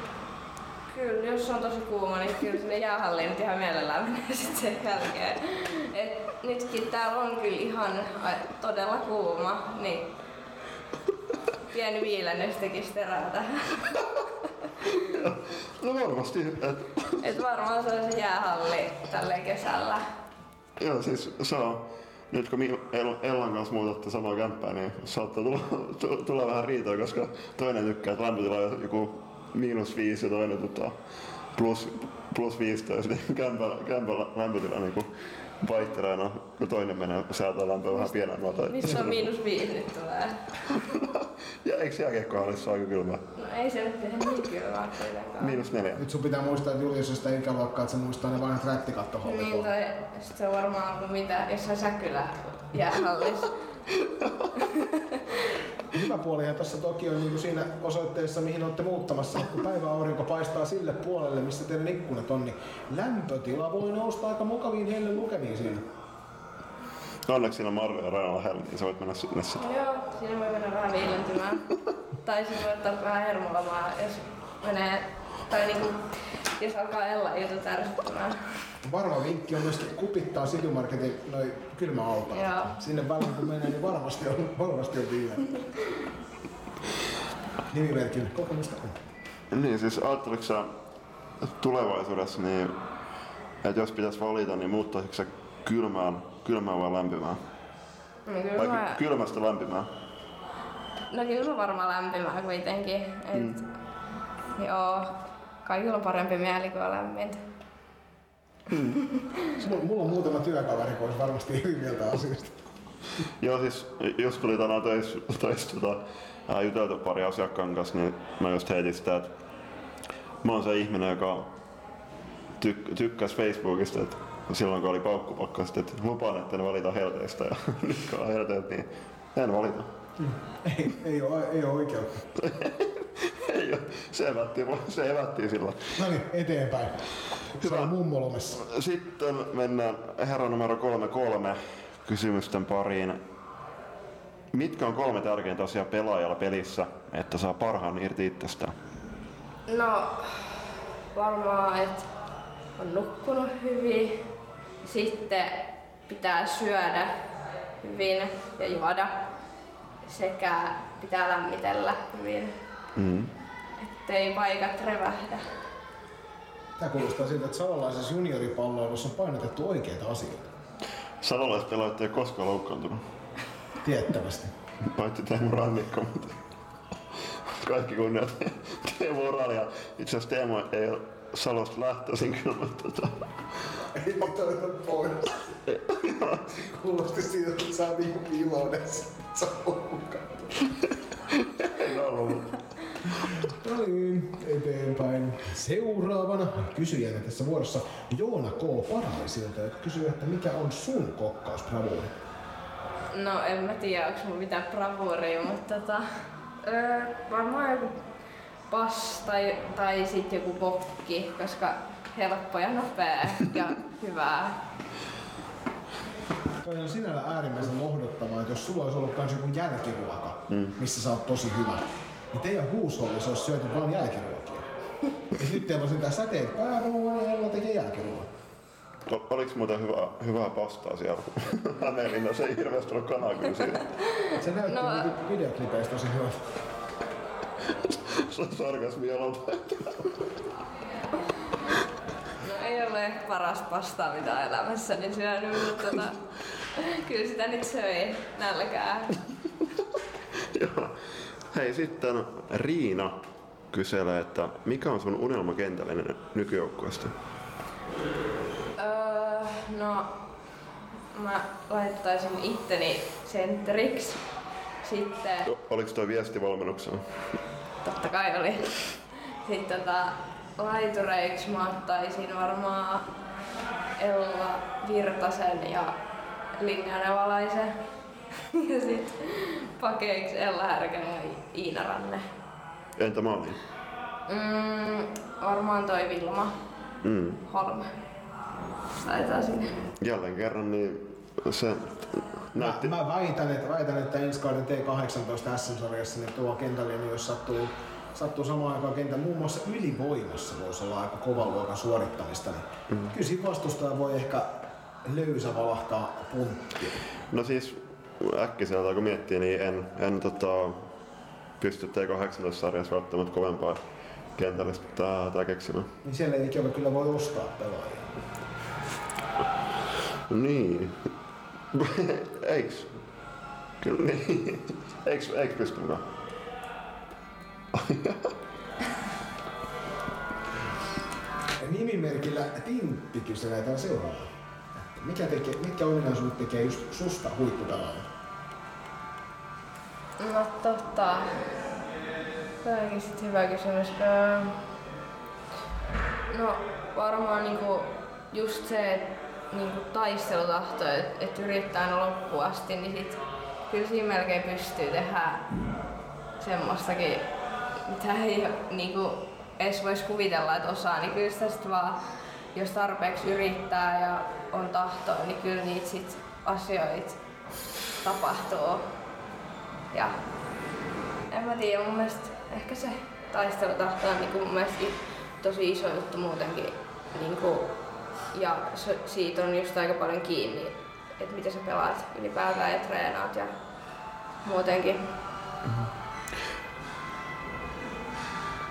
[SPEAKER 2] kyllä jos on tosi kuuma, niin kyllä sinne jäähalliin nyt ihan mielellään menee sitten sen jälkeen. Et nytkin täällä on kyllä ihan todella kuuma, niin pieni viilennys tekisi terää tähän.
[SPEAKER 1] No varmasti. Et,
[SPEAKER 2] Et varmaan se on se jäähalli tälle kesällä.
[SPEAKER 1] joo, siis se on. Nyt kun Ellan kanssa muutatte samaa kämppää, niin saattaa tulla, tu- tulla vähän riitoa, koska toinen tykkää, että lämpötila on joku miinus viisi ja toinen tota, plus, plus 15, niin kämpän, kämpän lämpötila niin vaihtelee aina, kun toinen menee säätää lämpöä vähän pienemmältä.
[SPEAKER 2] Missä on miinus viisi nyt tulee?
[SPEAKER 1] Ja eikö jääkiekkohallissa aika kylmä?
[SPEAKER 2] No ei se nyt ihan niin kylmää kuitenkaan.
[SPEAKER 1] Miinus neljä.
[SPEAKER 3] Nyt sun pitää muistaa, että Julius on sitä ikäluokkaa, että se muistaa ne vanhat rättikattohollit.
[SPEAKER 2] Niin, tai sit se on varmaan ollut mitä, jossain säkylä jäähallissa.
[SPEAKER 3] Hyvä puolihan tässä toki on niin siinä osoitteessa, mihin olette muuttamassa, kun päiväaurinko paistaa sille puolelle, missä teidän ikkunat on, niin lämpötila voi nousta aika mukaviin heille lukemiin siinä.
[SPEAKER 1] Onneksi siinä on Marve ja Raina lähellä, niin sä voit mennä sinne sitten.
[SPEAKER 2] Joo, siinä voi mennä vähän viilentymään. tai sitten voi ottaa vähän hermolomaa, jos menee, tai niinku, jos alkaa Ella ilta tärsyttämään.
[SPEAKER 3] Varma vinkki on myös kupittaa Citymarketin noi kylmäautoa.
[SPEAKER 2] Joo.
[SPEAKER 3] Sinne väliin kun menee, niin varmasti on, varmasti on viileä. Nimimerkille kokemusta on.
[SPEAKER 1] Niin, siis ajatteliko sä tulevaisuudessa, niin, että jos pitäisi valita, niin muuttaisitko sä kylmään, kylmään vai lämpimään?
[SPEAKER 2] No kyllä
[SPEAKER 1] Vai
[SPEAKER 2] mä,
[SPEAKER 1] kylmästä lämpimään?
[SPEAKER 2] no kyllä varmaan lämpimää kuitenkin. Et, mm. Joo, kaikilla on parempi mieli kuin on lämmintä.
[SPEAKER 3] Mulla, mulla on muutama työkaveri, kun olisi varmasti eri mieltä asioista.
[SPEAKER 1] Joo, siis just tuli tänään töissä, töissä tota, juteltu pari asiakkaan kanssa, niin mä just heitin sitä, että mä oon se ihminen, joka tyk- tykkäsi Facebookista, että silloin kun oli paukkupakkaset, että lupaan, että en valita helteistä ja nyt kun on helteet, niin en valita.
[SPEAKER 3] Ei, ei, ole, ei ole oikeutta.
[SPEAKER 1] Ei oo, se evättiin, se evättiin silloin.
[SPEAKER 3] No niin, eteenpäin. Hyvä. Se on mummolomessa.
[SPEAKER 1] Sitten mennään herra numero 33 kysymysten pariin. Mitkä on kolme tärkeintä asiaa pelaajalla pelissä, että saa parhaan irti itsestään?
[SPEAKER 2] No, varmaan, että on nukkunut hyvin. Sitten pitää syödä hyvin ja juoda. Sekä pitää lämmitellä hyvin,
[SPEAKER 1] Mm.
[SPEAKER 2] ettei paikat revähdä.
[SPEAKER 3] Tämä kuulostaa siltä, että salolaisessa junioripalloilussa on painotettu oikeita asioita.
[SPEAKER 1] Salolaispelaajat ei ole koskaan loukkaantunut.
[SPEAKER 3] Tiettävästi.
[SPEAKER 1] Paitsi Teemu Rannikko, mutta kaikki kunniat Teemu Oralia. Itse asiassa Teemu ei ole Salosta lähtöisin kyllä, mutta tota,
[SPEAKER 3] Ei toita pois. Kuulosti siitä, että sä oot niin iloinen. Sä
[SPEAKER 1] en ollut. mutta-
[SPEAKER 3] No niin, eteenpäin. Seuraavana kysyjänä tässä vuorossa Joona K. Paraisilta, joka kysyy, että mikä on sun kokkausbravuuri?
[SPEAKER 2] No en mä tiedä, onko mun mitään bravuuria, mutta tota, öö, varmaan joku pas tai, tai sitten joku bokki, koska helppo ja nopea ja hyvää.
[SPEAKER 3] Toi on sinällä äärimmäisen lohduttavaa, että jos sulla olisi ollut kans joku jälkiruoka, mm. missä sä oot tosi hyvä, niin teidän huushollissa olisi syöty vaan jälkiruokia. Ja nyt teillä on sitä säteet pääruoan ja Ella tekee jälkiruoan.
[SPEAKER 1] O- Oliks muuten hyvä, hyvää pastaa siellä Hämeenlinnassa? Ei hirveästi ollut kanaa kyllä siitä.
[SPEAKER 3] Se näytti
[SPEAKER 2] No,
[SPEAKER 3] no, niinku videoklipeistä tosi hyvältä.
[SPEAKER 1] Se on sarkasmi.
[SPEAKER 2] Ei ole ehkä paras pastaa mitä elämässäni syönyt, mutta tota, kyllä sitä nyt söi nälkää.
[SPEAKER 1] Joo. Hei, sitten Riina kyselee, että mikä on sun unelmakentällinen nykyjoukkueesta?
[SPEAKER 2] Öö, no, mä laittaisin itteni sentteriksi. Sitten
[SPEAKER 1] Oliko toi viesti valmennuksena?
[SPEAKER 2] Totta kai oli. Sitten tota, laitureiksi mä ottaisin varmaan Ella Virtasen ja Linja Nevalaisen. Ja sitten pakeiksi Ella Härkä ja Iina Ranne.
[SPEAKER 1] Entä maali?
[SPEAKER 2] Mm, varmaan toi Vilma
[SPEAKER 1] Mm.
[SPEAKER 2] Holm. Taitaa sinne.
[SPEAKER 1] Jälleen kerran niin se näytti...
[SPEAKER 3] Mä, mä väitän, että, väitän, että ensi kauden T18 SM-sarjassa niin tuo kentällinen, jos sattuu, sattuu samaan aikaan kentän, muun muassa ylivoimassa voisi olla aika kovan luokan suorittamista, niin mm. kyllä siinä vastustaja voi ehkä löysä valahtaa punttiin.
[SPEAKER 1] No siis äkkiseltä kun miettii, niin en, en tota, pysty T18-sarjassa välttämättä kovempaa kentällistä tää, tää keksimään.
[SPEAKER 3] Niin siellä ei ikävä kyllä voi ostaa pelaajia.
[SPEAKER 1] Niin. Eiks? Kyllä niin. Eiks, eiks pysty mukaan?
[SPEAKER 3] Nimimerkillä Tintti kyselee täällä seuraavaa. Mikä tekee, mitkä ominaisuudet tekee just susta huippupelaajan?
[SPEAKER 2] No tota, tämä onkin sit hyvä kysymys. Öö, No varmaan niinku just se, niinku taistelutahto, että et yrittää aina loppuun asti, niin sit kyllä siinä melkein pystyy tehdä semmoistakin, mitä ei niinku edes vois kuvitella, että osaa, niin kyllä sitä sit vaan, jos tarpeeksi yrittää ja on tahtoa, niin kyllä niitä sit asioita tapahtuu. Ja en mä tiedä, mun mielestä ehkä se taistelutahto on niinku mun mielestä tosi iso juttu muutenkin. Niinku, ja se, siitä on just aika paljon kiinni, että miten sä pelaat ylipäätään ja treenaat ja muutenkin.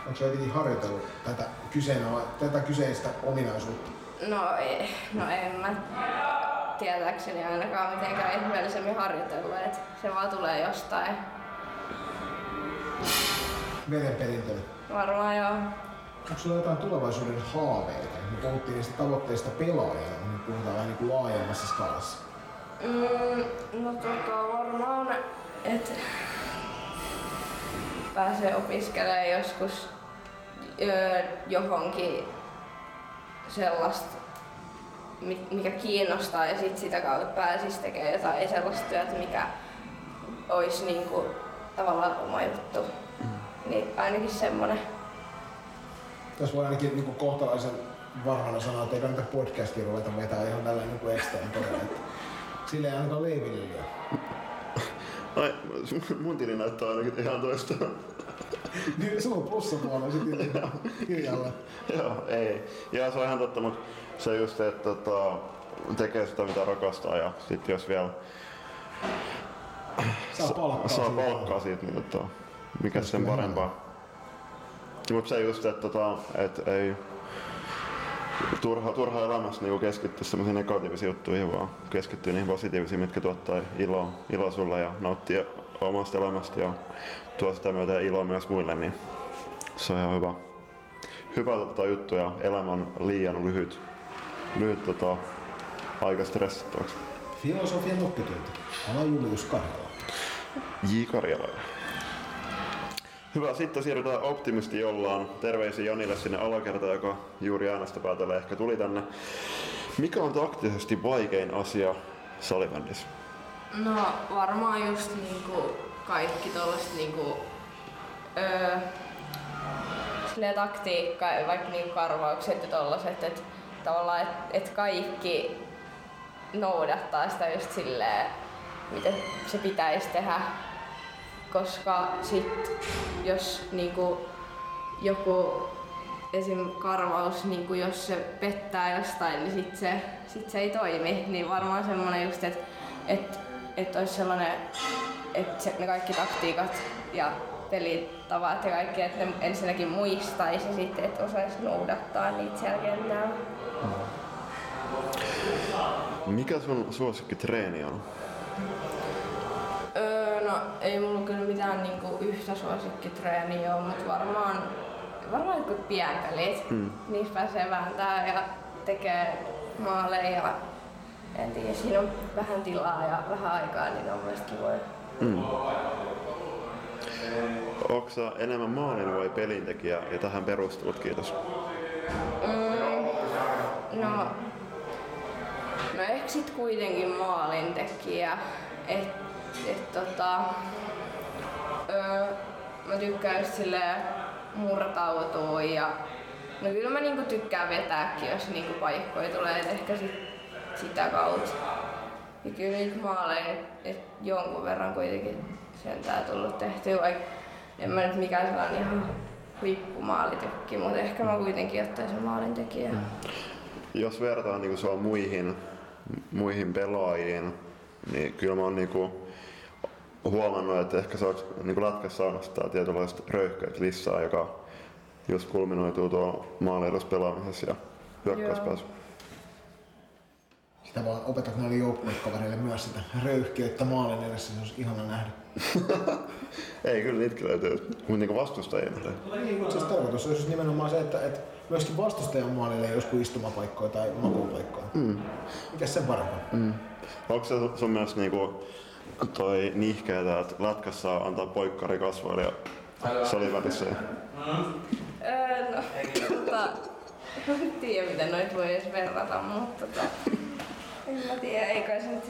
[SPEAKER 3] Onko se jotenkin harjoitellut tätä, kyseenä, tätä kyseistä ominaisuutta?
[SPEAKER 2] No, ei, no en mä tietääkseni ainakaan mitenkään ihmeellisemmin harjoitellut, että se vaan tulee jostain.
[SPEAKER 3] verenperintönä.
[SPEAKER 2] Varmaan joo.
[SPEAKER 3] Onko sulla jotain tulevaisuuden haaveita? Me puhuttiin niistä tavoitteista pelaajana, mutta nyt puhutaan vähän niin kuin laajemmassa skaalassa.
[SPEAKER 2] Mm, no tota varmaan, että pääsee opiskelemaan joskus öö, johonkin sellaista, mi- mikä kiinnostaa ja sit sitä kautta pääsisi tekemään jotain sellaista työtä, mikä olisi niinku tavallaan oma juttu. Niin ainakin semmonen.
[SPEAKER 3] Tässä voi ainakin niin kuin kohtalaisen varhainen sanoa, että ei kannata podcastia ruveta vetää ihan tällä niin kuin extempore. että Sillä ei ainakaan leiville.
[SPEAKER 1] Ai, mun tili näyttää ainakin ihan toista.
[SPEAKER 3] Niin sulla on plussa tuolla sitten kirjalla.
[SPEAKER 1] Joo, ei. Ja se on ihan totta, mutta se just, että tota, tekee sitä mitä rakastaa ja sitten jos vielä
[SPEAKER 3] Saa palkkaa.
[SPEAKER 1] saa
[SPEAKER 3] siitä.
[SPEAKER 1] palkkaa siitä, niin tota, mikä sen parempaa. Mutta se just, että tota, et ei turha, turha elämässä niinku keskittyä semmoisiin negatiivisiin juttuihin, vaan keskittyä niihin positiivisiin, mitkä tuottaa iloa, iloa sulle ja nauttia omasta elämästä ja tuo sitä myötä iloa myös muille, niin se on ihan hyvä, hyvä tota, juttu ja elämä on liian lyhyt, lyhyt tota, aika stressattavaksi.
[SPEAKER 3] Filosofian oppitunti. Ala Julius Karjala.
[SPEAKER 1] J. Karjalainen. Hyvä, sitten siirrytään optimisti jollaan. Terveisiä Jonille sinne alakertaan, joka juuri äänestä päätellä ehkä tuli tänne. Mikä on taktisesti vaikein asia salibändissä?
[SPEAKER 2] No varmaan just niinku kaikki tollaset niinku öö, silleen taktiikka, vaikka niinku karvaukset ja tollaset, että tavallaan et, et kaikki noudattaa sitä just silleen, miten se pitäisi tehdä. Koska sit jos niinku joku esim. karvaus, niin jos se pettää jostain, niin sit se, sit se ei toimi. Niin varmaan semmoinen just, että et, et olisi sellainen, että se, ne kaikki taktiikat ja pelitavat ja kaikki, että ne ensinnäkin muistaisi ja sitten, että osaisi noudattaa niitä siellä kentällä.
[SPEAKER 1] Mikä sun suosikki treeni on?
[SPEAKER 2] Öö, no ei mulla kyllä mitään niinku yhtä suosikkitreeniä ole, mutta varmaan, varmaan jotkut pienpelit. Mm. Niissä pääsee vääntää ja tekee maaleja ja en tiedä, siinä on vähän tilaa ja vähän aikaa, niin on mielestäni kivoja.
[SPEAKER 1] Onko sä enemmän maalin vai pelintekijä ja tähän perustelut, kiitos.
[SPEAKER 2] Mm, no, no ehkä sit kuitenkin maalintekijä. Et, et tota, öö, mä tykkään just silleen murtautua ja no kyllä mä niinku tykkään vetääkin, jos niinku paikkoja tulee, et ehkä sit, sitä kautta. Ja kyllä niitä maaleja et jonkun verran kuitenkin sentään tullut tehtyä, vaikka en mä nyt mikään sellainen ihan huippumaalitykki, mutta ehkä mä kuitenkin ottaisin maalintekijä.
[SPEAKER 1] Jos vertaan niin sua muihin, muihin pelaajiin, niin kyllä mä oon niinku huomannut, että ehkä sä oot niinku lätkässä saanut tietynlaista lisää, joka just kulminoituu tuolla maaliiduspelaamisessa ja hyökkäyspäässä.
[SPEAKER 3] Sitä vaan opetat näille joukkuekavereille myös sitä röyhkeyttä maalin edessä, se olisi ihana nähdä.
[SPEAKER 1] Ei, kyllä niitäkin löytyy, mutta niinku vastustajia nähdään.
[SPEAKER 3] Niin, mutta siis tarkoitus olisi nimenomaan se, että, että myöskin vastustajan maalille ei joskus istumapaikkoja tai makuupaikkoja. Mm. Mikäs sen parempaa? Mm.
[SPEAKER 1] Onko se sun mielestä niinku toi nihkeetä, että lätkässä antaa poikkari kasvoille ja salivälissä?
[SPEAKER 2] Öö, no, tota, en tiedä miten noit voi edes verrata, mutta tota, en mä tiedä, ei kai se nyt.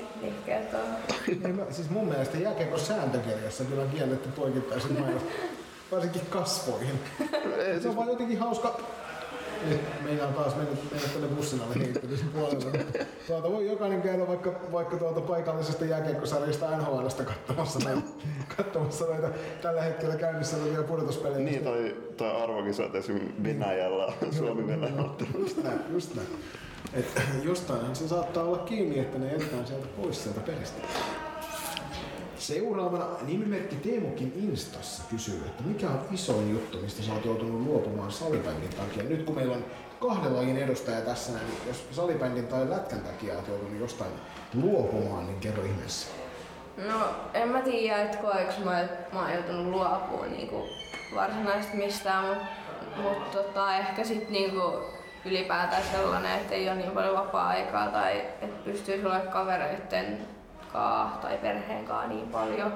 [SPEAKER 3] Ei, mä, siis mun mielestä jääkiekon sääntökirjassa kyllä on kielletty poikittaiset mainos, varsinkin kasvoihin. Se on vaan jotenkin hauska. Nyt meillä on taas mennyt, mennyt tuonne bussin alle heittämisen puolelle. Tuolta voi jokainen käydä vaikka, vaikka tuolta paikallisesta jääkiekkosarjasta NHLstä katsomassa näitä, katsomassa näitä tällä hetkellä käynnissä olevia pudotuspelejä.
[SPEAKER 1] Niin, tai, tai arvokisat esim. Venäjällä, Suomi Venäjä
[SPEAKER 3] Just näin, just näin. Et jostainhan se saattaa olla kiinni, että ne jätetään sieltä pois sieltä pelistä. Seuraavana nimimerkki Teemukin Instassa kysyy, että mikä on isoin juttu, mistä sä oot joutunut luopumaan salibändin takia? Nyt kun meillä on kahden lajin edustaja tässä, niin jos salibändin tai lätkän takia oot joutunut jostain luopumaan, niin kerro ihmeessä.
[SPEAKER 2] No en mä tiedä, että koeks mä, mä oon joutunut luopumaan niinku varsinaisesti mistään, mutta mut tota, ehkä sit niinku ylipäätään sellainen, että ei ole niin paljon vapaa-aikaa tai että pystyisi olemaan kavereitten kaa tai perheen kaa niin paljon.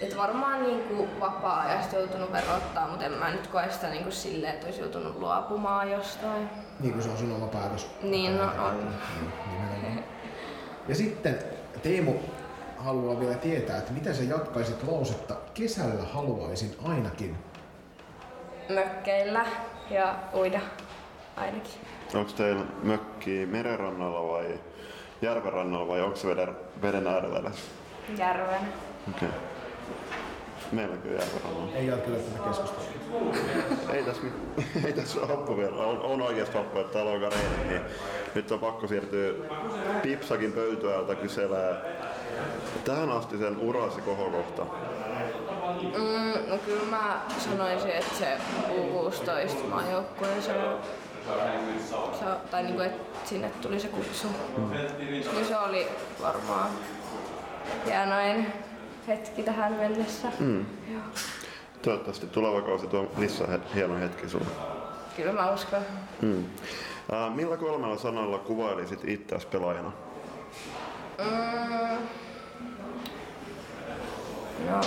[SPEAKER 2] Et varmaan niinku vapaa-ajasta joutunut verottaa, mutta en mä nyt koe sitä niinku silleen, että olisi joutunut luopumaan jostain.
[SPEAKER 3] Niin kuin se on sun oma päätös.
[SPEAKER 2] Niin, no on.
[SPEAKER 3] Nimenomaan. Ja sitten Teemu haluaa vielä tietää, että miten sä jatkaisit lausetta kesällä haluaisin ainakin.
[SPEAKER 2] Mökkeillä ja uida ainakin.
[SPEAKER 1] Onko teillä mökki merenrannalla vai järven rannalla vai onko se veden, veden äärellä edes?
[SPEAKER 2] Järven.
[SPEAKER 1] Okei. Okay. Meillä on kyllä järven rannalla.
[SPEAKER 3] Ei ole kyllä tätä keskustelua.
[SPEAKER 1] Ei tässä, ei tässä ole happu vielä. On, on oikeasti happu, että täällä on reini, niin nyt on pakko siirtyä Pipsakin pöytäältä kyselemään tähän asti sen urasi kohokohta.
[SPEAKER 2] Mm, no kyllä mä sanoisin, että se U16 maajoukkueen se on, se, tai niinku, että sinne tuli se kutsu. Niin se oli varmaan hienoin hetki tähän mennessä.
[SPEAKER 1] Mm. Toivottavasti tuleva kausi tuo lisää he- hieno hetki sulle.
[SPEAKER 2] Kyllä mä uskon.
[SPEAKER 1] Mm. Äh, millä kolmella sanalla kuvailisit itseäsi pelaajana?
[SPEAKER 2] Mm, no,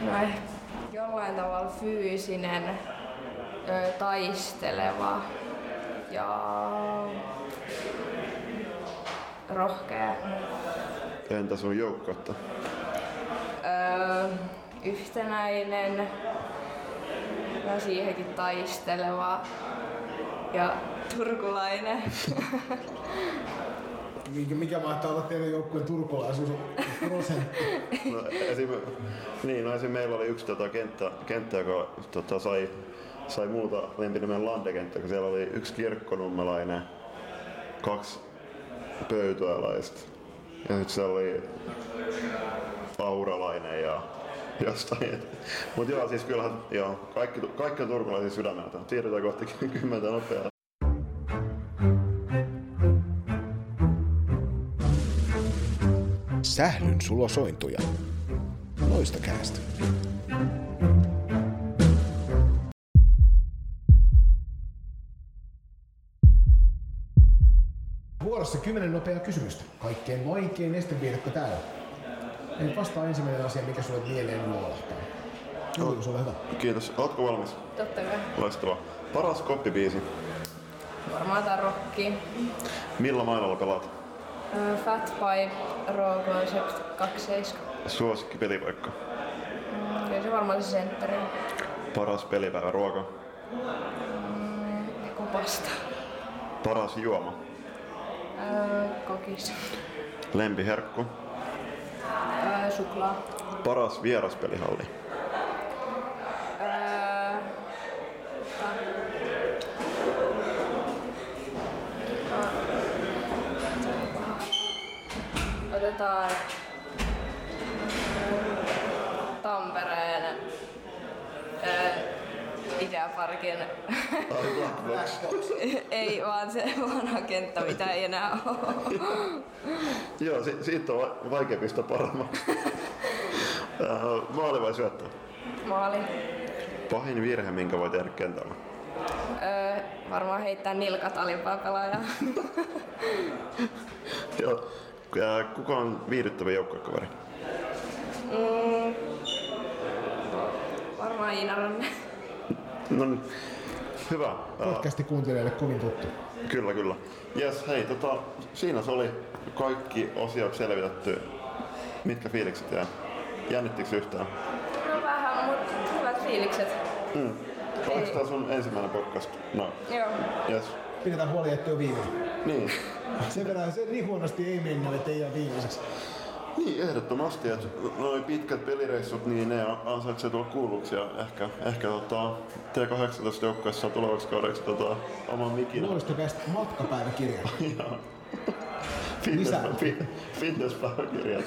[SPEAKER 2] no ehkä jollain tavalla fyysinen, ö, taisteleva ja rohkea.
[SPEAKER 1] Entä sun joukkuetta?
[SPEAKER 2] Öö, yhtenäinen ja siihenkin taisteleva ja turkulainen.
[SPEAKER 3] Mikä, mikä mahtaa olla teidän joukkueen turkulaisuus prosentti?
[SPEAKER 1] No, esim, niin, no esim, meillä oli yksi tota, kenttä, kenttä, joka tota, sai, sai muuta lempinimen Landekenttä, kun siellä oli yksi kirkkonummelainen, kaksi pöytäläistä ja sitten siellä oli auralainen ja jostain. Mutta joo, siis kyllähän joo, kaikki, kaikki on turkulaisia sydämeltä. Siirrytään kohti kymmentä nopeaa.
[SPEAKER 5] Sählyn sulosointuja. Loistokäästä.
[SPEAKER 3] Vuorossa kymmenen nopeaa kysymystä. Kaikkein vaikein esteviidakko täällä. Eli vastaa ensimmäinen asia, mikä sulle mieleen luolahtaa. Julius, ole hyvä.
[SPEAKER 1] Kiitos. Ootko valmis?
[SPEAKER 2] Totta kai.
[SPEAKER 1] Loistavaa. Paras koppibiisi.
[SPEAKER 2] Varmaan tää rokki.
[SPEAKER 1] Millä mainalla pelaat?
[SPEAKER 2] Öö, Fat Five, Raw Concept 27.
[SPEAKER 1] Suosikki pelipaikka.
[SPEAKER 2] Mm, Kyllä se varmaan se sentteri.
[SPEAKER 1] Paras pelipäivä ruoka.
[SPEAKER 2] Joku pasta.
[SPEAKER 1] Paras juoma.
[SPEAKER 2] Öö, kokis.
[SPEAKER 1] Lempiherkku.
[SPEAKER 2] Öö, suklaa.
[SPEAKER 1] Paras vieraspelihalli.
[SPEAKER 2] Öö, ta- Otetaan Tampereen öö,
[SPEAKER 1] Black Box.
[SPEAKER 2] ei vaan se vanha kenttä, mitä ei enää ole.
[SPEAKER 1] Joo, si- siitä on va- vaikea pistää paremmaksi. Maali vai syöttö?
[SPEAKER 2] Maali.
[SPEAKER 1] Pahin virhe, minkä voi tehdä kentällä.
[SPEAKER 2] Öö, varmaan heittää nilkat alimpaa pelaajaa.
[SPEAKER 1] Joo. Kuka on viihdyttävä joukkuekaveri?
[SPEAKER 2] Mm, varmaan Iina Ranne.
[SPEAKER 1] No niin. Hyvä.
[SPEAKER 3] Podcasti kuuntelijoille kovin tuttu.
[SPEAKER 1] Kyllä, kyllä. Jes, hei, tota, siinä se oli kaikki osiot selvitetty. Mitkä fiilikset jää? Jännittikö yhtään?
[SPEAKER 2] No vähän, mutta hyvät fiilikset.
[SPEAKER 1] Mm. Oliko tää sun ensimmäinen podcast? No,
[SPEAKER 2] Joo.
[SPEAKER 1] jes.
[SPEAKER 3] Pidetään huoli, ettei ole viimeinen.
[SPEAKER 1] Niin.
[SPEAKER 3] Sen verran se niin huonosti ei mennä, että ei jää viimeiseksi.
[SPEAKER 1] Niin, ehdottomasti, että noin pitkät pelireissut, niin ne ansaitsee tulla kuulluksi ja ehkä, ehkä tota, T18 joukkueessa tulevaksi kaudeksi tota, oman mikin.
[SPEAKER 3] Loistokästä matkapäiväkirja.
[SPEAKER 1] Fitnesspäiväkirjat.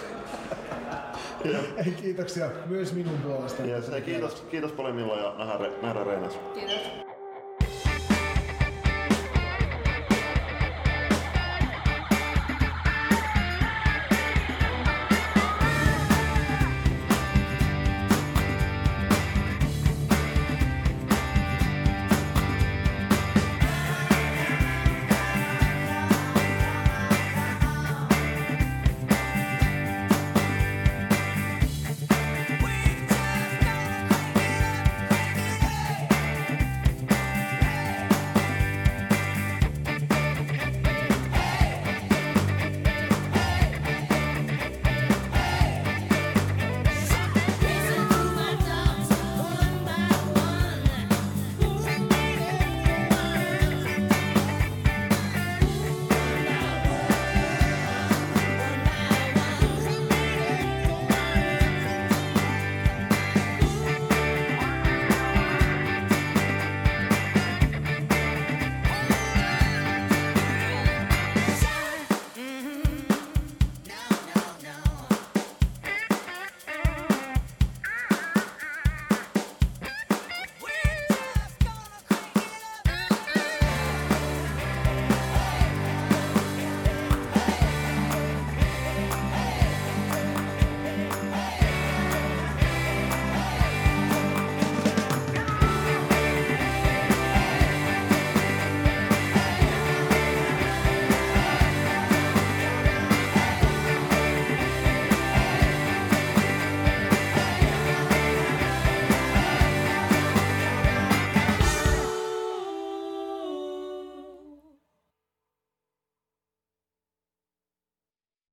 [SPEAKER 1] Ja,
[SPEAKER 3] Ei kiitoksia myös minun puolestani.
[SPEAKER 1] yes, hei, kiitos, kiitos paljon Milla ja nähdään, nähdään reenassa.
[SPEAKER 2] Kiitos.